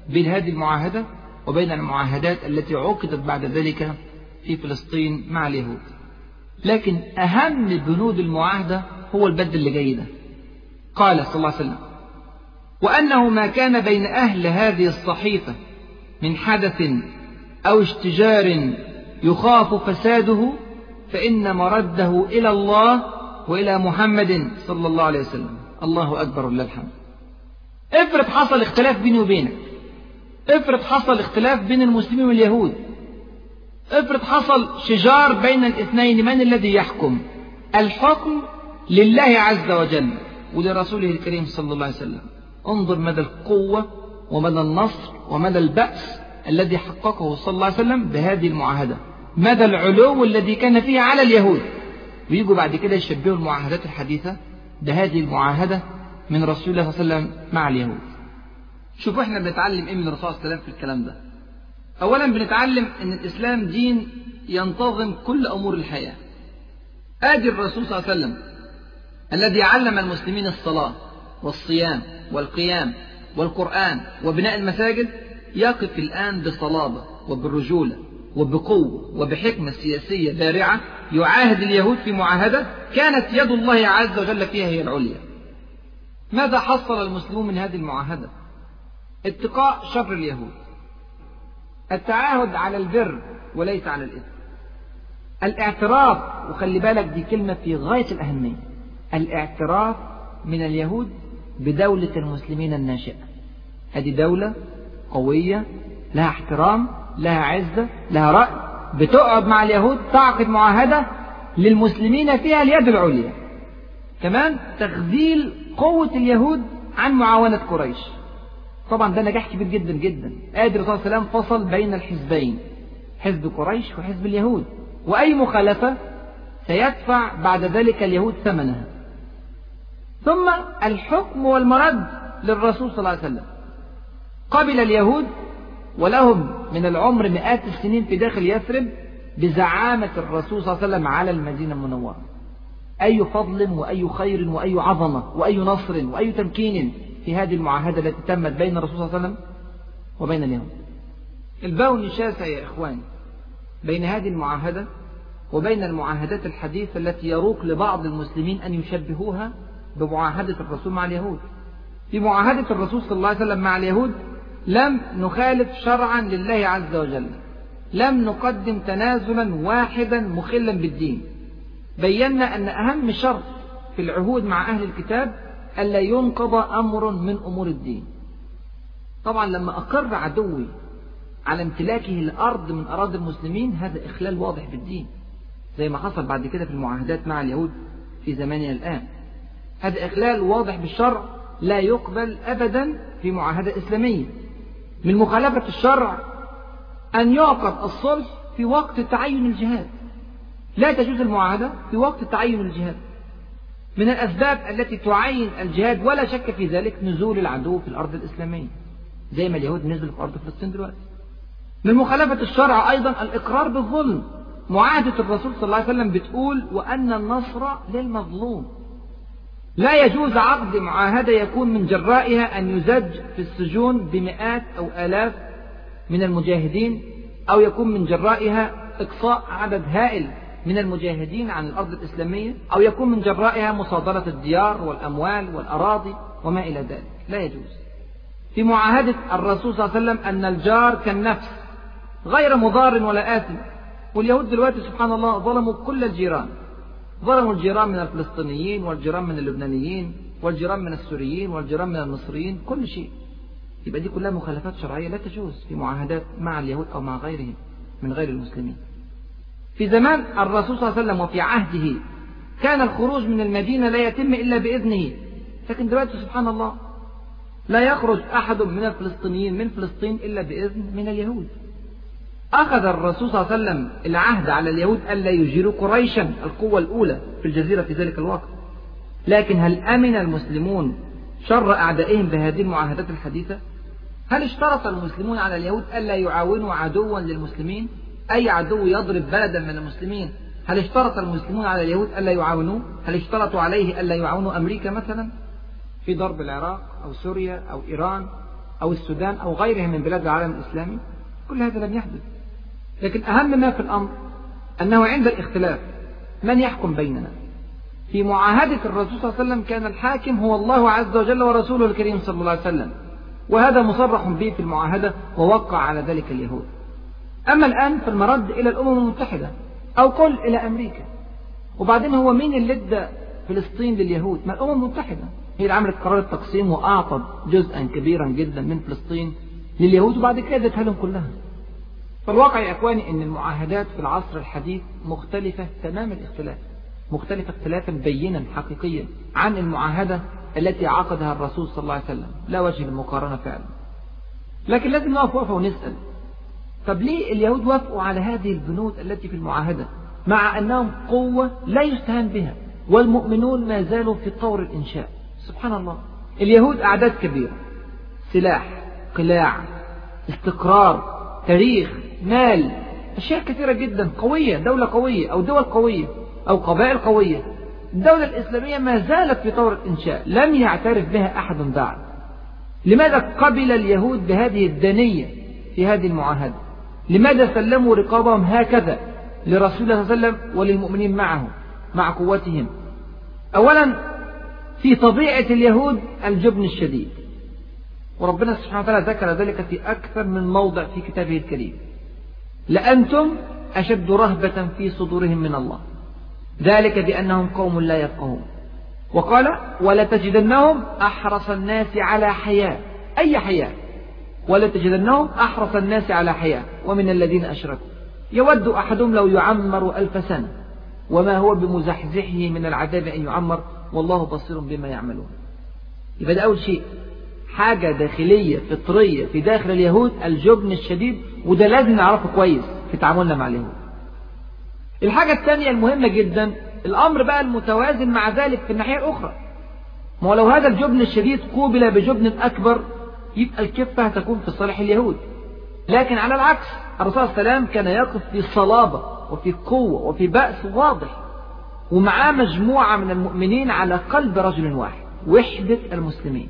بين هذه المعاهدة وبين المعاهدات التي عقدت بعد ذلك في فلسطين مع اليهود. لكن أهم بنود المعاهدة هو البد اللي جاي ده. قال صلى الله عليه وسلم وأنه ما كان بين أهل هذه الصحيفة من حدث أو اشتجار يخاف فساده فإن مرده إلى الله وإلى محمد صلى الله عليه وسلم. الله أكبر ولله الحمد. افرض حصل اختلاف بيني وبينك. افرض حصل اختلاف بين المسلمين واليهود. افرض حصل شجار بين الاثنين من الذي يحكم؟ الحكم لله عز وجل ولرسوله الكريم صلى الله عليه وسلم. انظر مدى القوة ومدى النصر ومدى البأس الذي حققه صلى الله عليه وسلم بهذه المعاهدة. مدى العلو الذي كان فيه على اليهود. ويجوا بعد كده يشبهوا المعاهدات الحديثة بهذه المعاهدة من رسول الله صلى الله عليه وسلم مع اليهود. شوفوا إحنا بنتعلم إيه من الرسول صلى الله عليه وسلم في الكلام ده؟ اولا بنتعلم إن الإسلام دين ينتظم كل أمور الحياة. آدي الرسول صلى الله عليه وسلم الذي علم المسلمين الصلاة والصيام والقيام والقرآن وبناء المساجد يقف الآن بصلابة وبالرجولة وبقوة وبحكمة سياسية بارعة يعاهد اليهود في معاهدة كانت يد الله عز وجل فيها هي العليا. ماذا حصل المسلمون من هذه المعاهدة؟ اتقاء شر اليهود. التعاهد على البر وليس على الإثم. الاعتراف وخلي بالك دي كلمة في غاية الأهمية. الاعتراف من اليهود بدولة المسلمين الناشئة. هذه دولة قوية لها احترام لها عزة لها رأي. بتقعد مع اليهود تعقد معاهدة للمسلمين فيها اليد العليا. كمان تخذيل قوة اليهود عن معاونة قريش. طبعا ده نجاح كبير جدا جدا. قادر صلى الله عليه وسلم فصل بين الحزبين حزب قريش وحزب اليهود. وأي مخالفة سيدفع بعد ذلك اليهود ثمنها. ثم الحكم والمرد للرسول صلى الله عليه وسلم. قبل اليهود ولهم من العمر مئات السنين في داخل يثرب بزعامة الرسول صلى الله عليه وسلم على المدينة المنورة. أي فضل وأي خير وأي عظمة وأي نصر وأي تمكين. في هذه المعاهدة التي تمت بين الرسول صلى الله عليه وسلم وبين اليهود. البون شاسع يا إخواني بين هذه المعاهدة وبين المعاهدات الحديثة التي يروق لبعض المسلمين أن يشبهوها بمعاهدة الرسول مع اليهود. في معاهدة الرسول صلى الله عليه وسلم مع اليهود لم نخالف شرعا لله عز وجل. لم نقدم تنازلا واحدا مخلا بالدين. بينا أن أهم شرط في العهود مع أهل الكتاب ألا ينقض أمر من أمور الدين. طبعا لما أقر عدوي على امتلاكه الأرض من أراضي المسلمين هذا إخلال واضح بالدين زي ما حصل بعد كده في المعاهدات مع اليهود في زماننا الآن. هذا إخلال واضح بالشرع لا يقبل أبدا في معاهدة إسلامية. من مخالفة الشرع أن يعقد الصلح في وقت تعين الجهاد. لا تجوز المعاهدة في وقت تعين الجهاد. من الأسباب التي تعين الجهاد ولا شك في ذلك نزول العدو في الأرض الإسلامية. زي ما اليهود نزلوا في أرض فلسطين دلوقتي. من مخالفة الشرع أيضا الإقرار بالظلم معاهدة الرسول صلى الله عليه وسلم بتقول وأن النصر للمظلوم. لا يجوز عقد معاهدة يكون من جرائها أن يزج في السجون بمئات أو آلاف من المجاهدين أو يكون من جرائها إقصاء عدد هائل. من المجاهدين عن الأرض الإسلامية أو يكون من جرائها مصادرة الديار والأموال والأراضي وما إلى ذلك. لا يجوز. في معاهدة الرسول صلى الله عليه وسلم أن الجار كالنفس غير مضار ولا آثم. واليهود دلوقتي سبحان الله ظلموا كل الجيران. ظلموا الجيران من الفلسطينيين والجيران من اللبنانيين والجيران من السوريين والجيران من المصريين كل شيء. يبقى دي كلها مخالفات شرعية لا تجوز في معاهدات مع اليهود أو مع غيرهم من غير المسلمين. في زمان الرسول صلى الله عليه وسلم وفي عهده كان الخروج من المدينة لا يتم إلا بإذنه. لكن دلوقتي سبحان الله لا يخرج أحد من الفلسطينيين من فلسطين إلا بإذن من اليهود. أخذ الرسول صلى الله عليه وسلم العهد على اليهود ألا يجيروا قريشا القوة الأولى في الجزيرة في ذلك الوقت. لكن هل أمن المسلمون شر أعدائهم بهذه المعاهدات الحديثة؟ هل اشترط المسلمون على اليهود ألا يعاونوا عدوا للمسلمين؟ أي عدو يضرب بلدا من المسلمين؟ هل اشترط المسلمون على اليهود ألا يعاونوه؟ هل اشترطوا عليه ألا يعاونوا أمريكا مثلا؟ في ضرب العراق أو سوريا أو إيران أو السودان أو غيرها من بلاد العالم الإسلامي؟ كل هذا لم يحدث. لكن أهم ما في الأمر أنه عند الاختلاف من يحكم بيننا؟ في معاهدة الرسول صلى الله عليه وسلم كان الحاكم هو الله عز وجل ورسوله الكريم صلى الله عليه وسلم. وهذا مصرح به في المعاهدة ووقع على ذلك اليهود. أما الآن فالمرد إلى الأمم المتحدة أو قل إلى أمريكا. وبعدين هو مين اللي ادى فلسطين لليهود؟ ما الأمم المتحدة. هي اللي عملت قرار التقسيم وأعطت جزءا كبيرا جدا من فلسطين لليهود وبعد كده ادتها لهم كلها. فالواقع يا إخواني أن المعاهدات في العصر الحديث مختلفة تمام الاختلاف مختلفة اختلافا بينا حقيقيا عن المعاهدة التي عقدها الرسول صلى الله عليه وسلم. لا وجه للمقارنة فعلا. لكن لازم نقف وقفة ونسأل. طب ليه اليهود وافقوا على هذه البنود التي في المعاهدة؟ مع أنهم قوة لا يستهان بها والمؤمنون ما زالوا في طور الإنشاء. سبحان الله. اليهود أعداد كبيرة. سلاح قلاع استقرار تاريخ مال أشياء كثيرة جدا. قوية دولة قوية أو دول قوية أو قبائل قوية. الدولة الإسلامية ما زالت في طور الإنشاء. لم يعترف بها أحد بعد. لماذا قبل اليهود بهذه الدنية في هذه المعاهدة؟ لماذا سلموا رقابهم هكذا لرسول الله صلى الله عليه وسلم وللمؤمنين معه مع قوتهم؟ أولا في طبيعة اليهود الجبن الشديد. وربنا سبحانه وتعالى ذكر ذلك في أكثر من موضع في كتابه الكريم. لأنتم أشد رهبة في صدورهم من الله. ذلك بأنهم قوم لا يفقهون. وقال ولتجدنهم أحرص الناس على حياة أي حياة ولتجدنهم أحرص الناس على حياة ومن الذين أشركوا. يود أحدهم لو يعمر ألف سنة وما هو بمزحزحه من العذاب أن يعمر؟ والله بصير بما يعملون. يبقى ده أول شيء. حاجة داخلية فطرية في داخل اليهود الجبن الشديد وده لازم نعرفه كويس في تعاملنا مع اليهود. الحاجة الثانية المهمة جدا الأمر بقى المتوازن مع ذلك في الناحية الأخرى. ما لو هذا الجبن الشديد قوبل بجبن أكبر يبقى الكفة هتكون في صالح اليهود. لكن على العكس الرسول صلى الله عليه وسلم كان يقف في صلابة وفي قوة وفي بأس واضح ومعاه مجموعة من المؤمنين على قلب رجل واحد وحدة المسلمين.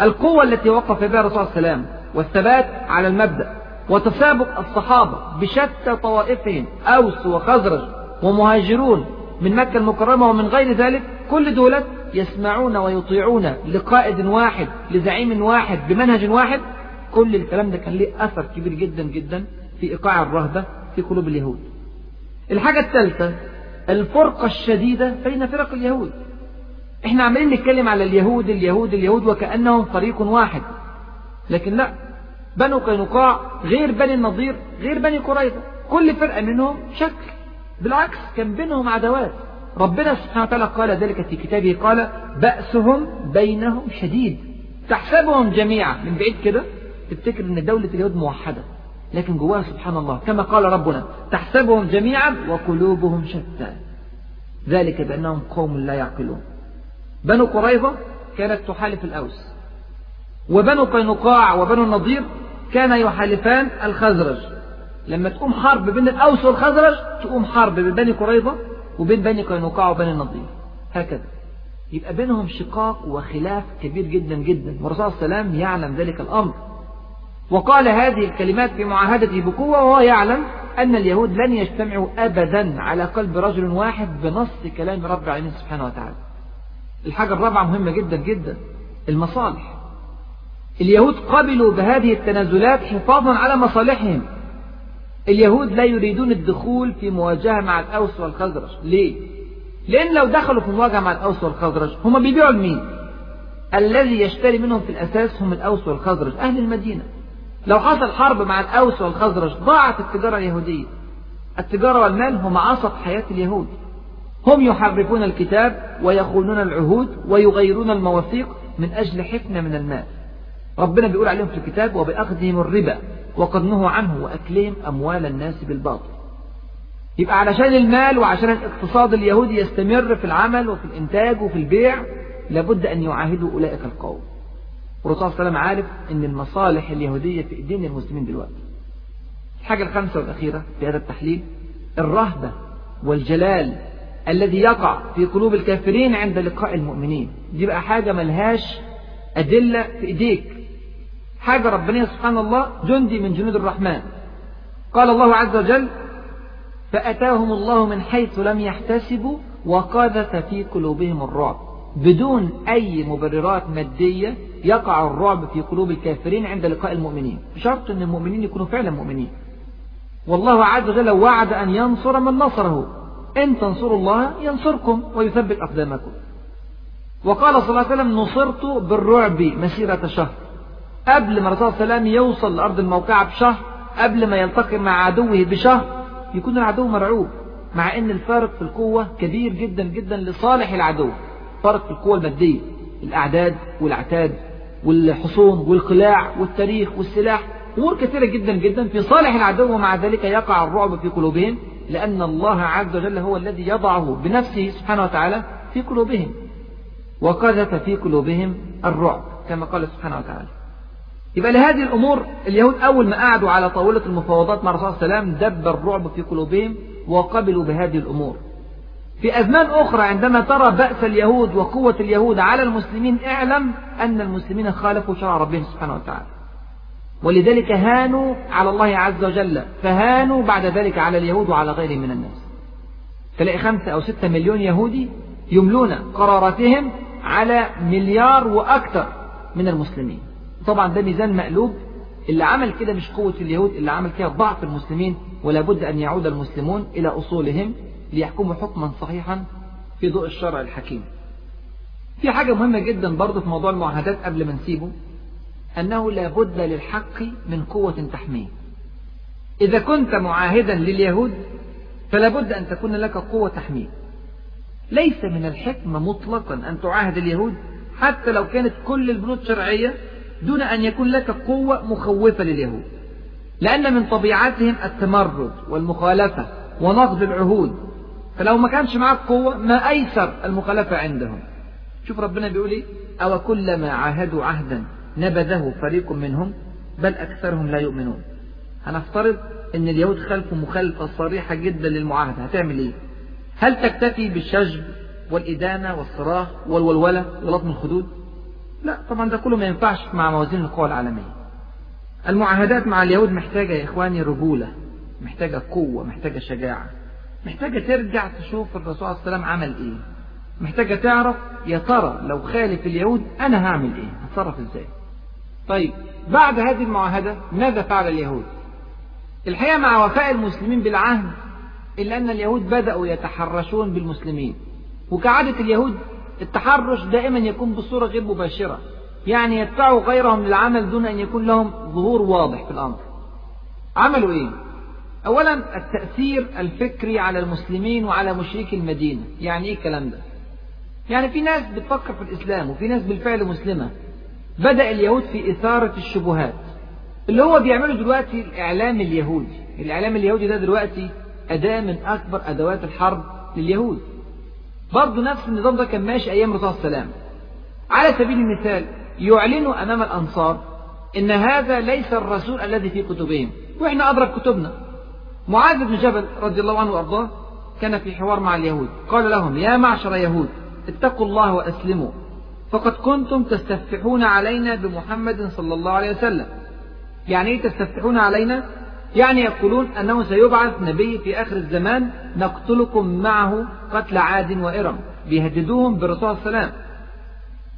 القوة التي وقف بها الرسول صلى الله عليه وسلم والثبات على المبدأ وتسابق الصحابة بشتى طوائفهم أوس وخزرج ومهاجرون من مكة المكرمة ومن غير ذلك كل دولة يسمعون ويطيعون لقائد واحد لزعيم واحد بمنهج واحد كل الكلام ده كان له أثر كبير جدا جدا في إيقاع الرهبة في قلوب اليهود. الحاجة الثالثة الفرقة الشديدة بين فرق اليهود. إحنا عمالين نتكلم على اليهود اليهود اليهود وكأنهم فريق واحد. لكن لا بنو قينقاع غير بني النضير غير بني قريظة. كل فرقة منهم شكل بالعكس كان بينهم عداوات. ربنا سبحانه وتعالى قال ذلك في كتابه قال بأسهم بينهم شديد. تحسبهم جميعا. من بعيد كده تفتكر إن دولة اليهود موحدة لكن جواها سبحان الله. كما قال ربنا تحسبهم جميعا وقلوبهم شتى. ذلك بأنهم قوم لا يعقلون. بنو قريظة كانت تحالف الأوس وبنو قينقاع وبنو النضير كان يحالفان الخزرج. لما تقوم حرب بين الأوس والخزرج تقوم حرب بين بني قريظة وبين بني قينقاع وبني النضير هكذا. يبقى بينهم شقاق وخلاف كبير جدا جدا. والرسول صلى الله عليه وسلم يعلم ذلك الأمر. وقال هذه الكلمات في معاهدته بقوة وهو يعلم أن اليهود لن يجتمعوا أبدا على قلب رجل واحد بنص كلام رب العالمين سبحانه وتعالى. الحاجة الرابعة مهمة جدا جدا. المصالح. اليهود قبلوا بهذه التنازلات حفاظا على مصالحهم. اليهود لا يريدون الدخول في مواجهة مع الأوس والخزرج. ليه؟ لأن لو دخلوا في مواجهة مع الأوس والخزرج هم بيبيعوا لمين؟ الذي يشتري منهم في الأساس هم الأوس والخزرج أهل المدينة. لو حصل حرب مع الأوس والخزرج ضاعت التجارة اليهودية. التجارة والمال هم عصب حياة اليهود. هم يحرفون الكتاب ويخونون العهود ويغيرون المواثيق من أجل حفنة من المال. ربنا بيقول عليهم في الكتاب وبأخذهم الربا. وقد نهوا عنه وأكلهم أموال الناس بالباطل. يبقى علشان المال وعشان الاقتصاد اليهودي يستمر في العمل وفي الإنتاج وفي البيع لابد أن يعاهدوا أولئك القوم. والرسول صلى الله عليه وسلم عارف أن المصالح اليهودية في إيدين المسلمين دلوقتي. الحاجة الخامسة والأخيرة في هذا التحليل الرهبة والجلال الذي يقع في قلوب الكافرين عند لقاء المؤمنين. دي بقى حاجة ملهاش أدلة في إيديك. حاجة ربنا سبحان الله جندي من جنود الرحمن. قال الله عز وجل فأتاهم الله من حيث لم يحتسبوا وقذف في قلوبهم الرعب. بدون أي مبررات مادية يقع الرعب في قلوب الكافرين عند لقاء المؤمنين. بشرط أن المؤمنين يكونوا فعلا مؤمنين. والله عز وجل وعد أن ينصر من نصره. إن تنصروا الله ينصركم ويثبت أقدامكم. وقال صلى الله عليه وسلم نصرت بالرعب مسيرة شهر. قبل ما الرسول صلى الله عليه وسلم يوصل لأرض الموقعة بشهر قبل ما يلتقي مع عدوه بشهر يكون العدو مرعوب مع إن الفارق في القوة كبير جدا جدا لصالح العدو. فرق في القوة المادية الأعداد والعتاد والحصون والقلاع والتاريخ والسلاح أمور كثيرة جدا جدا في صالح العدو ومع ذلك يقع الرعب في قلوبهم لأن الله عز وجل هو الذي يضعه بنفسه سبحانه وتعالى في قلوبهم. وقذف في قلوبهم الرعب كما قال سبحانه وتعالى. يبقى لهذه الأمور اليهود أول ما قعدوا على طاولة المفاوضات مع الرسول صلى الله عليه وسلم دب الرعب في قلوبهم وقبلوا بهذه الأمور. في أزمان أخرى عندما ترى بأس اليهود وقوة اليهود على المسلمين اعلم أن المسلمين خالفوا شرع ربهم سبحانه وتعالى. ولذلك هانوا على الله عز وجل فهانوا بعد ذلك على اليهود وعلى غيرهم من الناس. تلاقي خمسة أو ستة مليون يهودي يملون قراراتهم على مليار وأكثر من المسلمين. طبعا ده ميزان مقلوب. اللي عمل كده مش قوة اليهود اللي عمل كده ضعف المسلمين ولا بد أن يعود المسلمون إلى أصولهم ليحكموا حكما صحيحا في ضوء الشرع الحكيم. في حاجة مهمة جدا برضه في موضوع المعاهدات قبل ما نسيبه أنه لا بد للحق من قوة تحميه. إذا كنت معاهدا لليهود فلا بد أن تكون لك قوة تحميه. ليس من الحكمة مطلقا أن تعاهد اليهود حتى لو كانت كل البنود شرعية دون أن يكون لك قوة مخوفة لليهود. لأن من طبيعتهم التمرد والمخالفة ونقض العهود. فلو ما كانش معك قوة ما أيسر المخالفة عندهم. شوف ربنا بيقول إيه؟ أو كلما عاهدوا عهدا نبذه فريق منهم بل أكثرهم لا يؤمنون. هنفترض أن اليهود خلفوا مخالفة صريحة جدا للمعاهدة. هتعمل إيه؟ هل تكتفي بالشجب والإدانة والصراخ والولولة ولطم الخدود؟ لا طبعا ده كله ما ينفعش مع موازين القوى العالمية. المعاهدات مع اليهود محتاجة يا إخواني رجولة محتاجة قوة محتاجة شجاعة محتاجة ترجع تشوف الرسول صلى الله عليه وسلم عمل إيه. محتاجة تعرف يا ترى لو خالف اليهود أنا هعمل إيه هتصرف إزاي. طيب بعد هذه المعاهدة ماذا فعل اليهود؟ الحقيقة مع وفاء المسلمين بالعهد إلا أن اليهود بدأوا يتحرشون بالمسلمين. وكعادة اليهود التحرش دائما يكون بصورة غير مباشرة. يعني يدفعوا غيرهم للعمل دون أن يكون لهم ظهور واضح في الأمر. عملوا إيه؟ أولا التأثير الفكري على المسلمين وعلى مشركي المدينة. يعني إيه الكلام ده؟ يعني في ناس بتفكر في الإسلام وفي ناس بالفعل مسلمة. بدأ اليهود في إثارة الشبهات. اللي هو بيعمله دلوقتي الإعلام اليهودي. الإعلام اليهودي ده دلوقتي أداة من أكبر أدوات الحرب لليهود. برضه نفس النظام ده كان ماشي أيام الرسول صلى الله عليه وسلم. على سبيل المثال يعلنوا أمام الأنصار إن هذا ليس الرسول الذي في كتبهم وإحنا أدرك كتبنا. معاذ بن جبل رضي الله عنه وأرضاه كان في حوار مع اليهود قال لهم يا معشر يهود اتقوا الله وأسلموا فقد كنتم تستفتحون علينا بمحمد صلى الله عليه وسلم. يعني إيه تستفتحون علينا؟ يعني يقولون أنه سيبعث نبي في آخر الزمان نقتلكم معه قتل عاد وإرم بيهددوهم بالرسول وسلم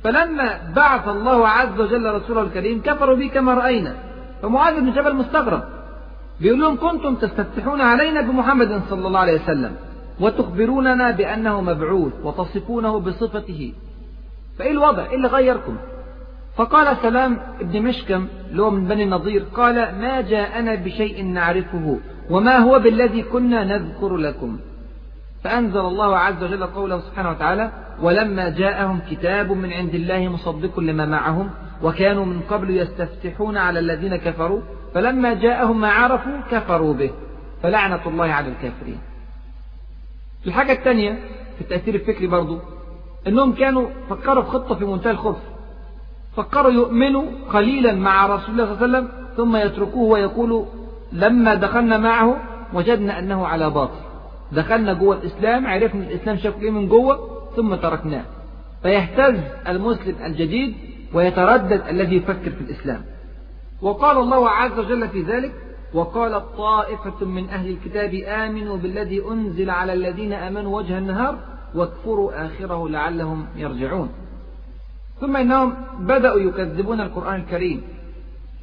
فلما بعث الله عز وجل رسوله الكريم كفروا به كما رأينا فمعاذ بن جبل مستغرب بيقول لهم كنتم تستفتحون علينا بمحمد صلى الله عليه وسلم وتخبروننا بأنه مبعوث وتصفونه بصفته فإيه الوضع؟ إيه اللي غيركم؟ فقال سلام ابن مشكم اللي هو من بني النضير قال ما جاءنا بشيء نعرفه وما هو بالذي كنا نذكر لكم. فأنزل الله عز وجل قوله سبحانه وتعالى ولما جاءهم كتاب من عند الله مصدق لما معهم وكانوا من قبل يستفتحون على الذين كفروا فلما جاءهم ما عرفوا كفروا به. فلعنة الله على الكافرين. الحاجة الثانية في التأثير الفكري برضو إنهم كانوا فكروا في خطة في منتهى الخبث. فكروا يؤمنوا قليلا مع رسول الله صلى الله عليه وسلم ثم يتركوه ويقولوا لما دخلنا معه وجدنا أنه على باطل. دخلنا جوه الإسلام عرفنا الإسلام شكله إيه من جوه ثم تركناه. فيهتز المسلم الجديد ويتردد الذي يفكر في الإسلام. وقال الله عز وجل في ذلك وقالت طائفة من أهل الكتاب آمنوا بالذي أنزل على الذين آمنوا وجه النهار واكفروا آخره لعلهم يرجعون. ثم إنهم بدأوا يكذبون القرآن الكريم.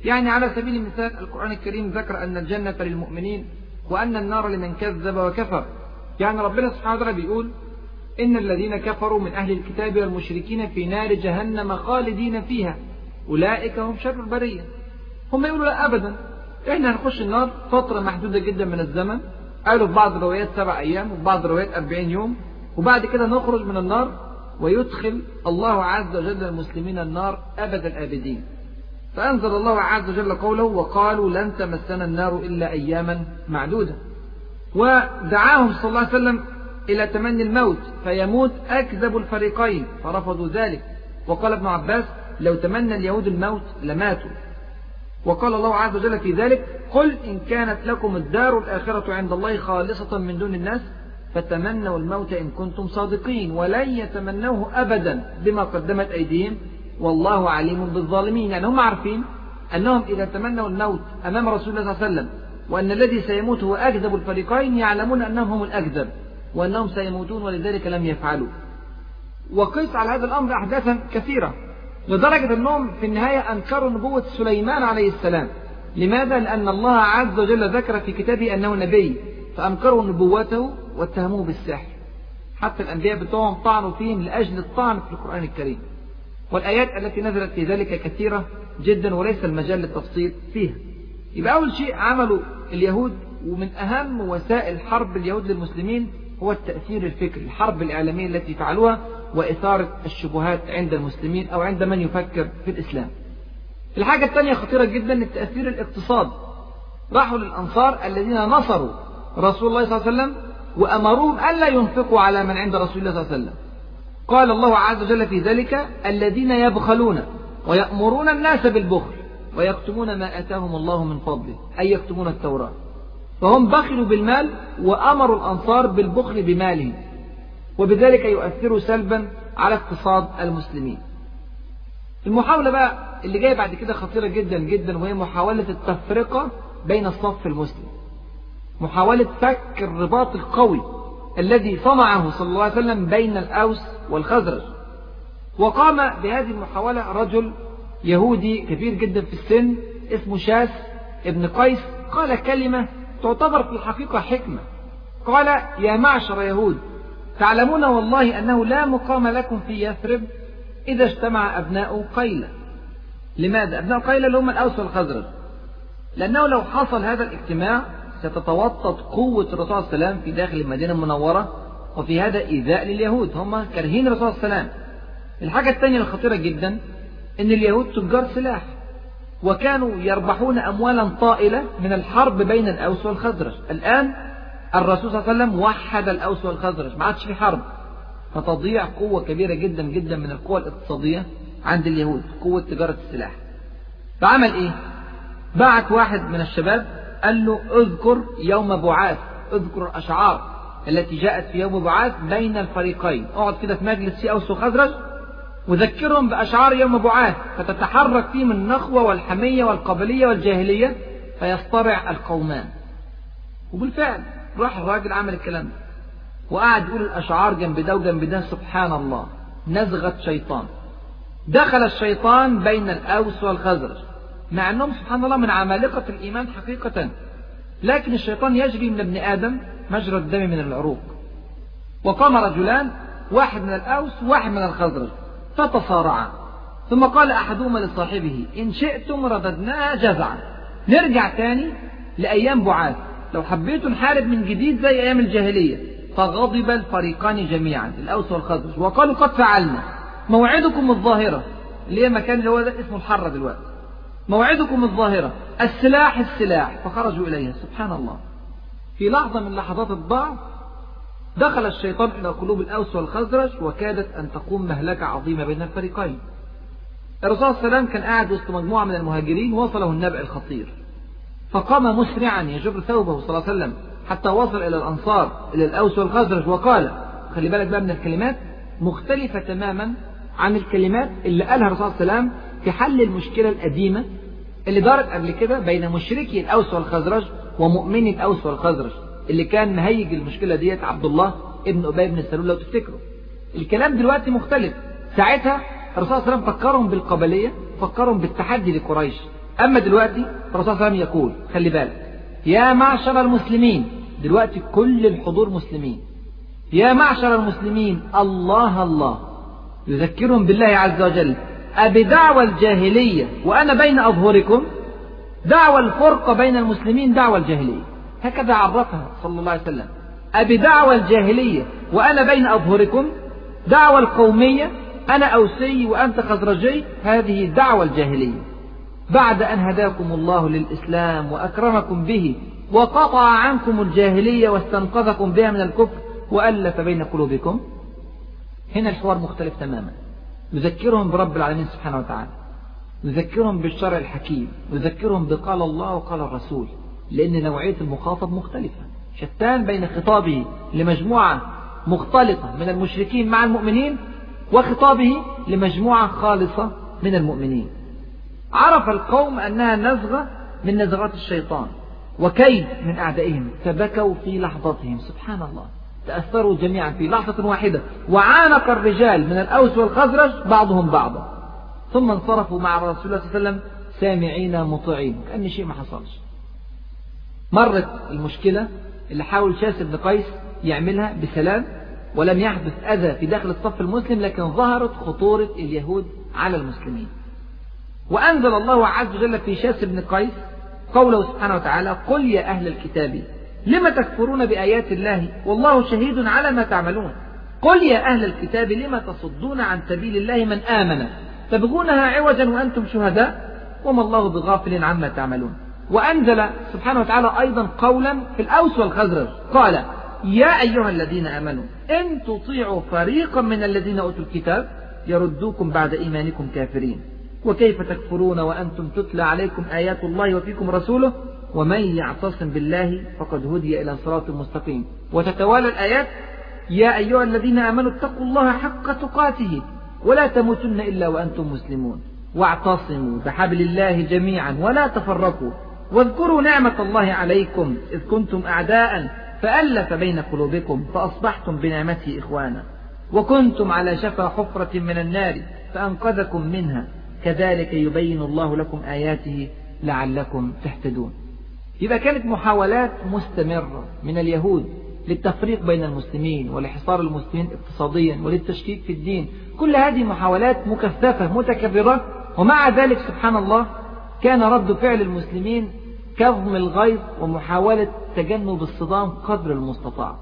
يعني على سبيل المثال القرآن الكريم ذكر أن الجنة للمؤمنين وأن النار لمن كذب وكفر. يعني ربنا سبحانه وتعالى بيقول إن الذين كفروا من أهل الكتاب والمشركين في نار جهنم خالدين فيها. أولئك هم شر البرية. هم يقولوا لا أبدا. إحنا هنخش النار فترة محدودة جدا من الزمن. قالوا في بعض الروايات سبع أيام وفي بعض الروايات أربعين يوم. وبعد كده نخرج من النار ويدخل الله عز وجل المسلمين النار أبد الآبدين. فأنزل الله عز وجل قوله وقالوا لن تمسنا النار إلا أياما معدودة. ودعاهم صلى الله عليه وسلم إلى تمني الموت فيموت أكذب الفريقين فرفضوا ذلك. وقال ابن عباس لو تمنى اليهود الموت لماتوا. وقال الله عز وجل في ذلك قل إن كانت لكم الدار الآخرة عند الله خالصة من دون الناس فتمنوا الموت إن كنتم صادقين ولن يتمنوه أبدا بما قدمت أيديهم والله عليم بالظالمين. يعني هم عارفين أنهم إذا تمنوا الموت أمام رسول الله صلى الله عليه وسلم وأن الذي سيموت هو أكذب الفريقين يعلمون أنهم هم الأكذب وأنهم سيموتون ولذلك لم يفعلوا. وقيس على هذا الأمر أحداثا كثيرة لدرجة أنهم في النهاية أنكروا نبوة سليمان عليه السلام. لماذا؟ لأن الله عز وجل ذكر في كتابه أنه نبي فأنكروا نبوته واتهموه بالسحر. حتى الأنبياء بتوعهم طعنوا فيهم لأجل الطعن في القرآن الكريم. والآيات التي نزلت في ذلك كثيرة جدا وليس المجال للتفصيل فيها. يبقى أول شيء عملوا اليهود ومن أهم وسائل حرب اليهود للمسلمين هو التأثير الفكري الحرب الإعلامية التي فعلوها وإثارة الشبهات عند المسلمين أو عند من يفكر في الإسلام. الحاجة الثانية خطيرة جدا التأثير الاقتصادي. راحوا للأنصار الذين نصروا رسول الله صلى الله عليه وسلم وأمروهم ألا ينفقوا على من عند رسول الله صلى الله عليه وسلم. قال الله عز وجل في ذلك الذين يبخلون ويأمرون الناس بالبخل ويكتمون ما آتاهم الله من فضله أي يكتمون التوراة. فهم بخلوا بالمال وأمروا الأنصار بالبخل بمالهم وبذلك يؤثروا سلبا على اقتصاد المسلمين. المحاولة بقى اللي جاية بعد كده خطيرة جدا جدا وهي محاولة التفرقة بين الصف المسلم. محاولة فك الرباط القوي الذي صنعه صلى الله عليه وسلم بين الأوس والخزرج. وقام بهذه المحاولة رجل يهودي كبير جدا في السن اسمه شاس ابن قيس قال كلمة تعتبر في الحقيقة حكمة. قال يا معشر يهود تعلمون والله أنه لا مقام لكم في يثرب إذا اجتمع أبناء قيلة. لماذا؟ أبناء قيلة اللي هم الأوس والخزرج. لأنه لو حصل هذا الاجتماع ستتوطد قوة الرسول صلى الله عليه وسلم في داخل المدينة المنورة وفي هذا إيذاء لليهود. هم كارهين الرسول صلى الله عليه وسلم. الحاجة الثانية الخطيرة جدا أن اليهود تجار سلاح وكانوا يربحون أموالا طائلة من الحرب بين الأوس والخزرج. الآن الرسول صلى الله عليه وسلم وحد الأوس والخزرج ما عادش في حرب. فتضيع قوة كبيرة جدا جدا من القوى الاقتصادية عند اليهود قوة تجارة السلاح. فعمل إيه؟ بعت واحد من الشباب قال له اذكر يوم بعاث اذكر الأشعار التي جاءت في يوم بعاث بين الفريقين. اقعد كده في مجلس في أوس وخزرج وذكرهم بأشعار يوم بعاث فتتحرك فيهم النخوة والحمية والقبلية والجاهلية فيصطرع القومان. وبالفعل راح الراجل عمل الكلام ده وقعد يقول الأشعار جنب ده وجنب ده سبحان الله نزغة شيطان. دخل الشيطان بين الأوس والخزرج. مع أنهم سبحان الله من عمالقة الإيمان حقيقة. لكن الشيطان يجري من ابن آدم مجرى الدم من العروق. وقام رجلان واحد من الأوس وواحد من الخزرج فتصارعا ثم قال أحدهما لصاحبه إن شئتم رددناها جزعا. نرجع تاني لأيام بعاث لو حبيتوا نحارب من جديد زي أيام الجاهلية. فغضب الفريقان جميعا الأوس والخزرج وقالوا قد فعلنا. موعدكم الظاهرة. اللي هي مكان اللي هو ده اسمه الحرة دلوقتي. موعدكم الظاهرة. السلاح السلاح. فخرجوا إليها. سبحان الله. في لحظة من لحظات الضعف دخل الشيطان إلى قلوب الأوس والخزرج وكادت أن تقوم مهلكة عظيمة بين الفريقين. الرسول صلى الله عليه وسلم كان قاعد وسط مجموعة من المهاجرين وصله النبأ الخطير. فقام مسرعا يجر ثوبه صلى الله عليه وسلم حتى وصل إلى الأنصار إلى الأوس والخزرج وقال خلي بالك بقى من الكلمات مختلفة تماما عن الكلمات اللي قالها الرسول صلى الله عليه وسلم في حل المشكلة القديمة اللي دارت قبل كده بين مشركي الأوس والخزرج ومؤمني الأوس والخزرج اللي كان مهيج المشكلة ديت عبد الله ابن أبي بن سلول لو تفتكروا. الكلام دلوقتي مختلف. ساعتها الرسول صلى الله عليه وسلم فكرهم بالقبلية فكرهم بالتحدي لقريش. أما دلوقتي الرسول صلى الله عليه وسلم يقول خلي بالك يا معشر المسلمين دلوقتي كل الحضور مسلمين. يا معشر المسلمين الله الله يذكرهم بالله عز وجل. أبدعوى الجاهلية وأنا بين أظهركم دعوى الفرقة بين المسلمين دعوى الجاهلية. هكذا عرفها صلى الله عليه وسلم. أبدعوى الجاهلية وأنا بين أظهركم دعوى القومية أنا أوسي وأنت خزرجي هذه دعوى الجاهلية. بعد أن هداكم الله للإسلام وأكرمكم به وقطع عنكم الجاهلية واستنقذكم بها من الكفر وألف بين قلوبكم. هنا الحوار مختلف تماما. يذكرهم برب العالمين سبحانه وتعالى. يذكرهم بالشرع الحكيم. يذكرهم بقال الله وقال الرسول. لأن نوعية المخاطب مختلفة. شتان بين خطابه لمجموعة مختلطة من المشركين مع المؤمنين وخطابه لمجموعة خالصة من المؤمنين. عرف القوم أنها نزغة من نزغات الشيطان. وكيد من أعدائهم. فبكوا في لحظتهم سبحان الله. تأثروا جميعا في لحظة واحدة. وعانق الرجال من الأوس والخزرج بعضهم بعضا. ثم انصرفوا مع رسول الله صلى الله عليه وسلم. سامعين مطيعين. كأن شيء ما حصلش. مرت المشكلة اللي حاول شاس بن قيس يعملها بسلام ولم يحدث أذى في داخل الصف المسلم لكن ظهرت خطورة اليهود على المسلمين. وأنزل الله عز وجل في شاس بن قيس قوله سبحانه وتعالى قل يا أهل الكتاب لم تكفرون بآيات الله والله شهيد على ما تعملون؟ قل يا أهل الكتاب لم تصدون عن سبيل الله من آمن؟ تبغونها عوجا وأنتم شهداء؟ وما الله بغافل عما تعملون. وأنزل سبحانه وتعالى أيضا قولا في الأوس والخزرج. قال يا أيها الذين آمنوا إن تطيعوا فريقا من الذين أوتوا الكتاب يردوكم بعد إيمانكم كافرين. وكيف تكفرون وأنتم تتلى عليكم آيات الله وفيكم رسوله؟ ومن يعتصم بالله فقد هدي إلى صراط مستقيم. وتتوالى الآيات يا أيها الذين آمنوا اتقوا الله حق تقاته ولا تموتن إلا وأنتم مسلمون. واعتصموا بحبل الله جميعا ولا تفرقوا. واذكروا نعمة الله عليكم إذ كنتم أعداء فألف بين قلوبكم فأصبحتم بنعمته إخوانا. وكنتم على شفا حفرة من النار فأنقذكم منها. كذلك يبين الله لكم آياته لعلكم تهتدون. يبقى كانت محاولات مستمرة من اليهود للتفريق بين المسلمين ولحصار المسلمين اقتصاديا وللتشكيك في الدين كل هذه محاولات مكثفة متكررة ومع ذلك سبحان الله كان رد فعل المسلمين كظم الغيظ ومحاولة تجنب الصدام قدر المستطاع.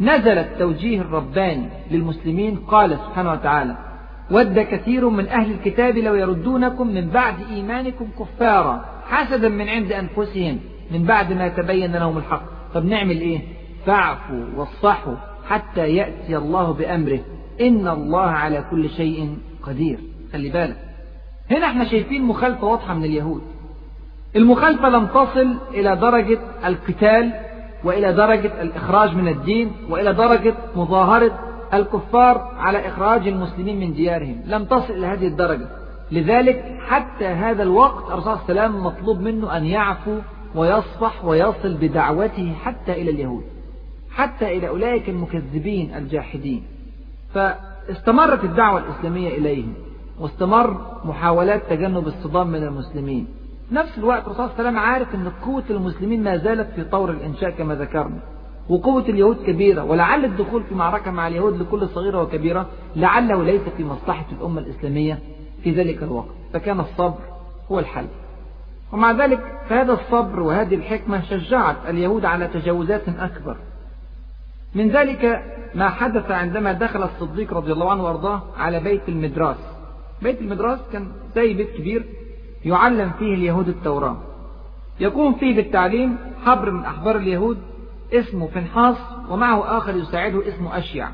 نزل التوجيه الرباني للمسلمين قال سبحانه وتعالى ود كثير من أهل الكتاب لو يردونكم من بعد إيمانكم كفارا حسدا من عند أنفسهم من بعد ما تبين لهم الحق. طب نعمل إيه؟ فاعفوا واصفحوا حتى يأتي الله بأمره. إن الله على كل شيء قدير. خلي بالك. هنا إحنا شايفين مخالفة واضحة من اليهود. المخالفة لم تصل إلى درجة القتال وإلى درجة الإخراج من الدين وإلى درجة مظاهرة الكفار على إخراج المسلمين من ديارهم. لم تصل إلى هذه الدرجة. لذلك حتى هذا الوقت الرسول صلى الله عليه وسلم مطلوب منه أن يعفو ويصفح ويصل بدعوته حتى إلى اليهود. حتى إلى أولئك المكذبين الجاحدين. فاستمرت الدعوة الإسلامية إليهم. واستمر محاولات تجنب الصدام من المسلمين. نفس الوقت الرسول صلى الله عليه وسلم عارف أن قوة المسلمين ما زالت في طور الإنشاء كما ذكرنا. وقوة اليهود كبيرة ولعل الدخول في معركة مع اليهود لكل صغيرة وكبيرة لعله ليس في مصلحة الأمة الإسلامية في ذلك الوقت فكان الصبر هو الحل. ومع ذلك فهذا الصبر وهذه الحكمة شجعت اليهود على تجاوزات أكبر. من ذلك ما حدث عندما دخل الصديق رضي الله عنه وأرضاه على بيت المدراس بيت المدراس كان زي بيت كبير يعلم فيه اليهود التوراة. يقوم فيه بالتعليم حبر من أحبار اليهود اسمه فنحاس ومعه آخر يساعده اسمه أشيع.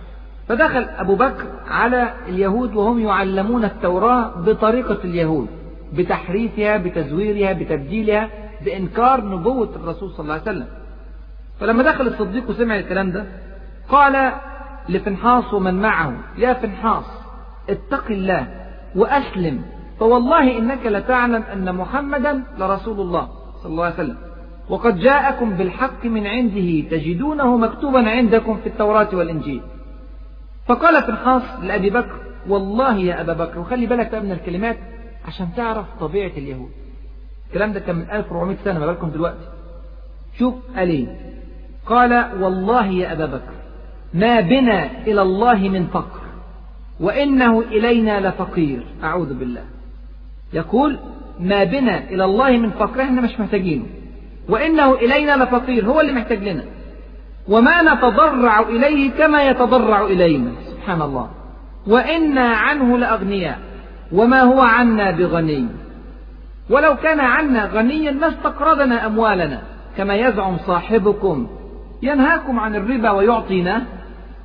فدخل أبو بكر على اليهود وهم يعلمون التوراة بطريقة اليهود بتحريفها بتزويرها بتبديلها بإنكار نبوة الرسول صلى الله عليه وسلم. فلما دخل الصديق وسمع الكلام ده قال لفنحاس ومن معه يا فنحاس اتق الله وأسلم فوالله إنك لتعلم أن محمدا لرسول الله صلى الله عليه وسلم. وقد جاءكم بالحق من عنده تجدونه مكتوبا عندكم في التوراة والإنجيل. فقال فنحاس لأبي بكر والله يا أبا بكر وخلي بالك بقى من الكلمات عشان تعرف طبيعة اليهود. الكلام ده كان من 1400 سنة ما بالكم دلوقتي. شوف قال إيه قال والله يا أبا بكر ما بنا إلى الله من فقر وإنه إلينا لفقير. أعوذ بالله. يقول ما بنا إلى الله من فقر إحنا مش محتاجينه. وإنه إلينا لفقير هو اللي محتاج لنا. وما نتضرع إليه كما يتضرع إلينا. سبحان الله. وإنا عنه لأغنياء. وما هو عنا بغني. ولو كان عنا غنيا ما استقرضنا أموالنا. كما يزعم صاحبكم. ينهاكم عن الربا ويعطينا.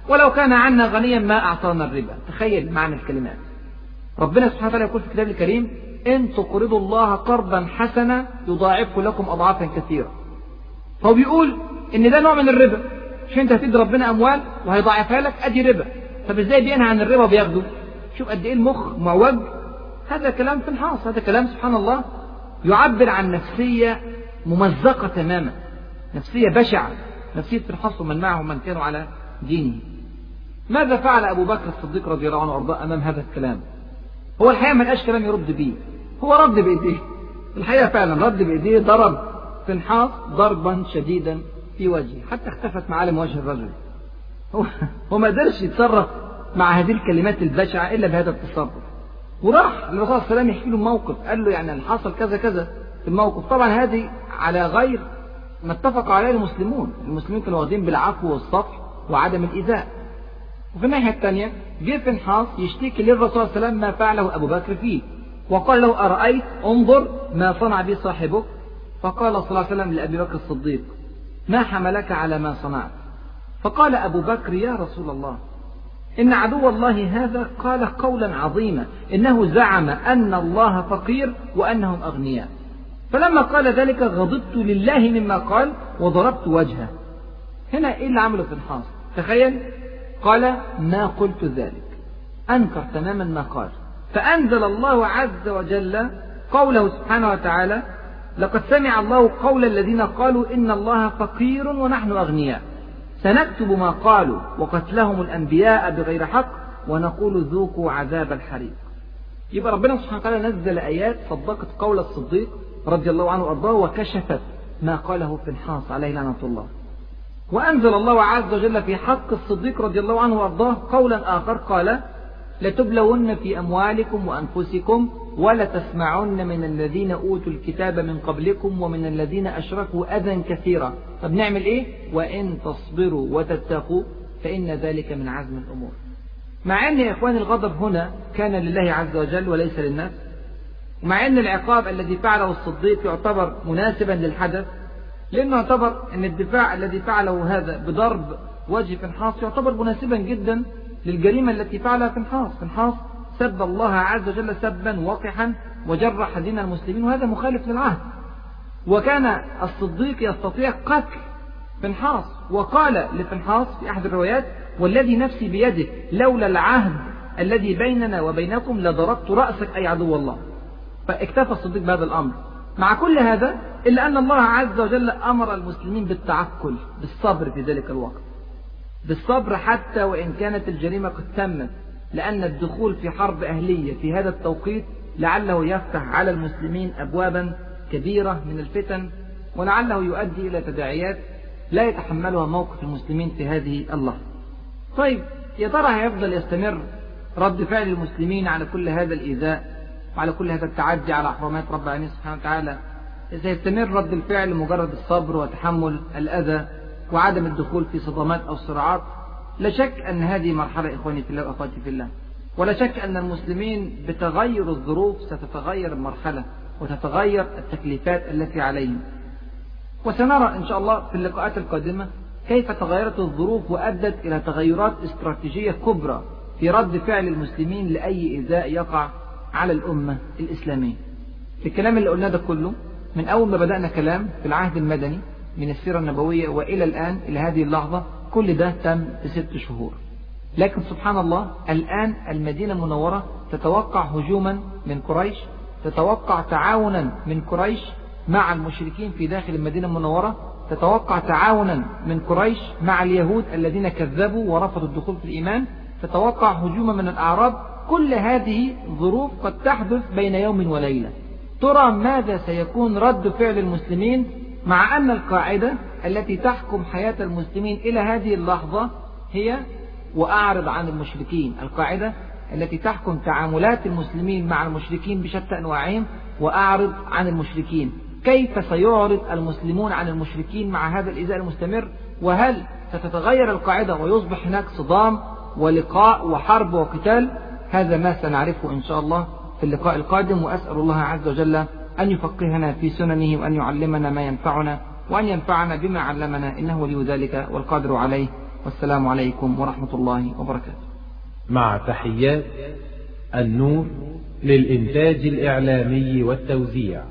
ولو كان عنا غنيا ما أعطانا الربا. تخيل معنى الكلمات. ربنا سبحانه وتعالى يقول في الكتاب الكريم إن تقرضوا الله قرضا حسنا يضاعفه لكم أضعافا كثيرة. فهو بيقول إن ده نوع من الربا. مش أنت هتدي ربنا أموال وهيضاعفها لك؟ أدي ربا. طب إزاي بينهى عن الربا وبياخده؟ شوف قد إيه المخ معوج هذا كلام في الحاص هذا كلام سبحان الله يعبر عن نفسية ممزقة تماما. نفسية بشعة. نفسية الحص ومن معه من كانوا على دينه. ماذا فعل أبو بكر الصديق رضي الله عنه وأرضاه أمام هذا الكلام؟ هو الحقيقة ما لقاش كلام يرد بيه هو رد بإيديه. الحقيقة فعلا رد بإيديه ضرب فنحاس ضربا شديدا في وجهه حتى اختفت معالم وجه الرجل. هو, هو ما قدرش يتصرف مع هذه الكلمات البشعة إلا بهذا التصرف. وراح الرسول صلى الله عليه وسلم يحكي له موقف قال له يعني حصل كذا كذا في الموقف. طبعا هذه على غير ما اتفق عليه المسلمون. المسلمين كانوا واخدين بالعفو والصفح وعدم الإيذاء. وفي الناحية الثانية جه فنحاس يشتكي للرسول صلى الله عليه وسلم ما فعله أبو بكر فيه. وقال له أرأيت؟ انظر ما صنع بي صاحبك. فقال صلى الله عليه وسلم لأبي بكر الصديق ما حملك على ما صنعت؟ فقال أبو بكر يا رسول الله إن عدو الله هذا قال قولا عظيما إنه زعم أن الله فقير وأنهم أغنياء. فلما قال ذلك غضبت لله مما قال وضربت وجهه. هنا إيه اللي عمله الحاصل؟ تخيل قال ما قلت ذلك. أنكر تماما ما قال. فأنزل الله عز وجل قوله سبحانه وتعالى لقد سمع الله قول الذين قالوا إن الله فقير ونحن أغنياء سنكتب ما قالوا وقتلهم الأنبياء بغير حق ونقول ذوقوا عذاب الحريق. يبقى ربنا سبحانه وتعالى نزل آيات صدقت قول الصديق رضي الله عنه وأرضاه وكشفت ما قاله في الحاص عليه لعنة الله. وأنزل الله عز وجل في حق الصديق رضي الله عنه وأرضاه قولا آخر قال لتبلون في أموالكم وأنفسكم ولتسمعن من الذين أوتوا الكتاب من قبلكم ومن الذين أشركوا أذى كثيرا. طب نعمل إيه؟ وإن تصبروا وتتقوا فإن ذلك من عزم الأمور. مع أن يا إخواني الغضب هنا كان لله عز وجل وليس للناس ومع أن العقاب الذي فعله الصديق يعتبر مناسبا للحدث لأنه يعتبر أن الدفاع الذي فعله هذا بضرب وجه فنحاص يعتبر مناسبا جدا للجريمة التي فعلها فنحاص فنحاص سب الله عز وجل سبا وقحا وجرح دين المسلمين وهذا مخالف للعهد. وكان الصديق يستطيع قتل فنحاص وقال لفنحاص في أحد الروايات والذي نفسي بيده لولا العهد الذي بيننا وبينكم لضربت رأسك أي عدو الله. فاكتفى الصديق بهذا الأمر. مع كل هذا إلا أن الله عز وجل أمر المسلمين بالتعقل بالصبر في ذلك الوقت. بالصبر حتى وإن كانت الجريمة قد تمت لأن الدخول في حرب أهلية في هذا التوقيت لعله يفتح على المسلمين أبوابا كبيرة من الفتن ولعله يؤدي إلى تداعيات لا يتحملها موقف المسلمين في هذه اللحظة طيب يا ترى هيفضل يستمر رد فعل المسلمين على كل هذا الإيذاء؟ وعلى كل هذا التعدي على حرمات رب العالمين سبحانه وتعالى سيستمر رد الفعل مجرد الصبر وتحمل الأذى وعدم الدخول في صدمات أو صراعات لا شك أن هذه مرحلة إخواني في الله وأخواتي في الله ولا شك أن المسلمين بتغير الظروف ستتغير المرحلة وتتغير التكليفات التي عليهم. وسنرى إن شاء الله في اللقاءات القادمة كيف تغيرت الظروف وأدت إلى تغيرات استراتيجية كبرى في رد فعل المسلمين لأي إيذاء يقع على الأمة الإسلامية. الكلام اللي قلناه ده كله من أول ما بدأنا كلام في العهد المدني من السيرة النبوية وإلى الآن إلى هذه اللحظة كل ده تم في ست شهور. لكن سبحان الله الآن المدينة المنورة تتوقع هجوما من قريش تتوقع تعاونا من قريش مع المشركين في داخل المدينة المنورة تتوقع تعاونا من قريش مع اليهود الذين كذبوا ورفضوا الدخول في الإيمان تتوقع هجوما من الأعراب كل هذه ظروف قد تحدث بين يوم وليلة. ترى ماذا سيكون رد فعل المسلمين مع أن القاعدة التي تحكم حياة المسلمين إلى هذه اللحظة هي وأعرض عن المشركين. القاعدة التي تحكم تعاملات المسلمين مع المشركين بشتى أنواعهم وأعرض عن المشركين. كيف سيعرض المسلمون عن المشركين مع هذا الإزاء المستمر؟ وهل ستتغير القاعدة ويصبح هناك صدام ولقاء وحرب وقتال؟ هذا ما سنعرفه إن شاء الله في اللقاء القادم وأسأل الله عز وجل أن يفقهنا في سننه وأن يعلمنا ما ينفعنا وأن ينفعنا بما علمنا إنه ولي ذلك والقادر عليه. والسلام عليكم ورحمة الله وبركاته. مع تحيات النور للإنتاج الإعلامي والتوزيع.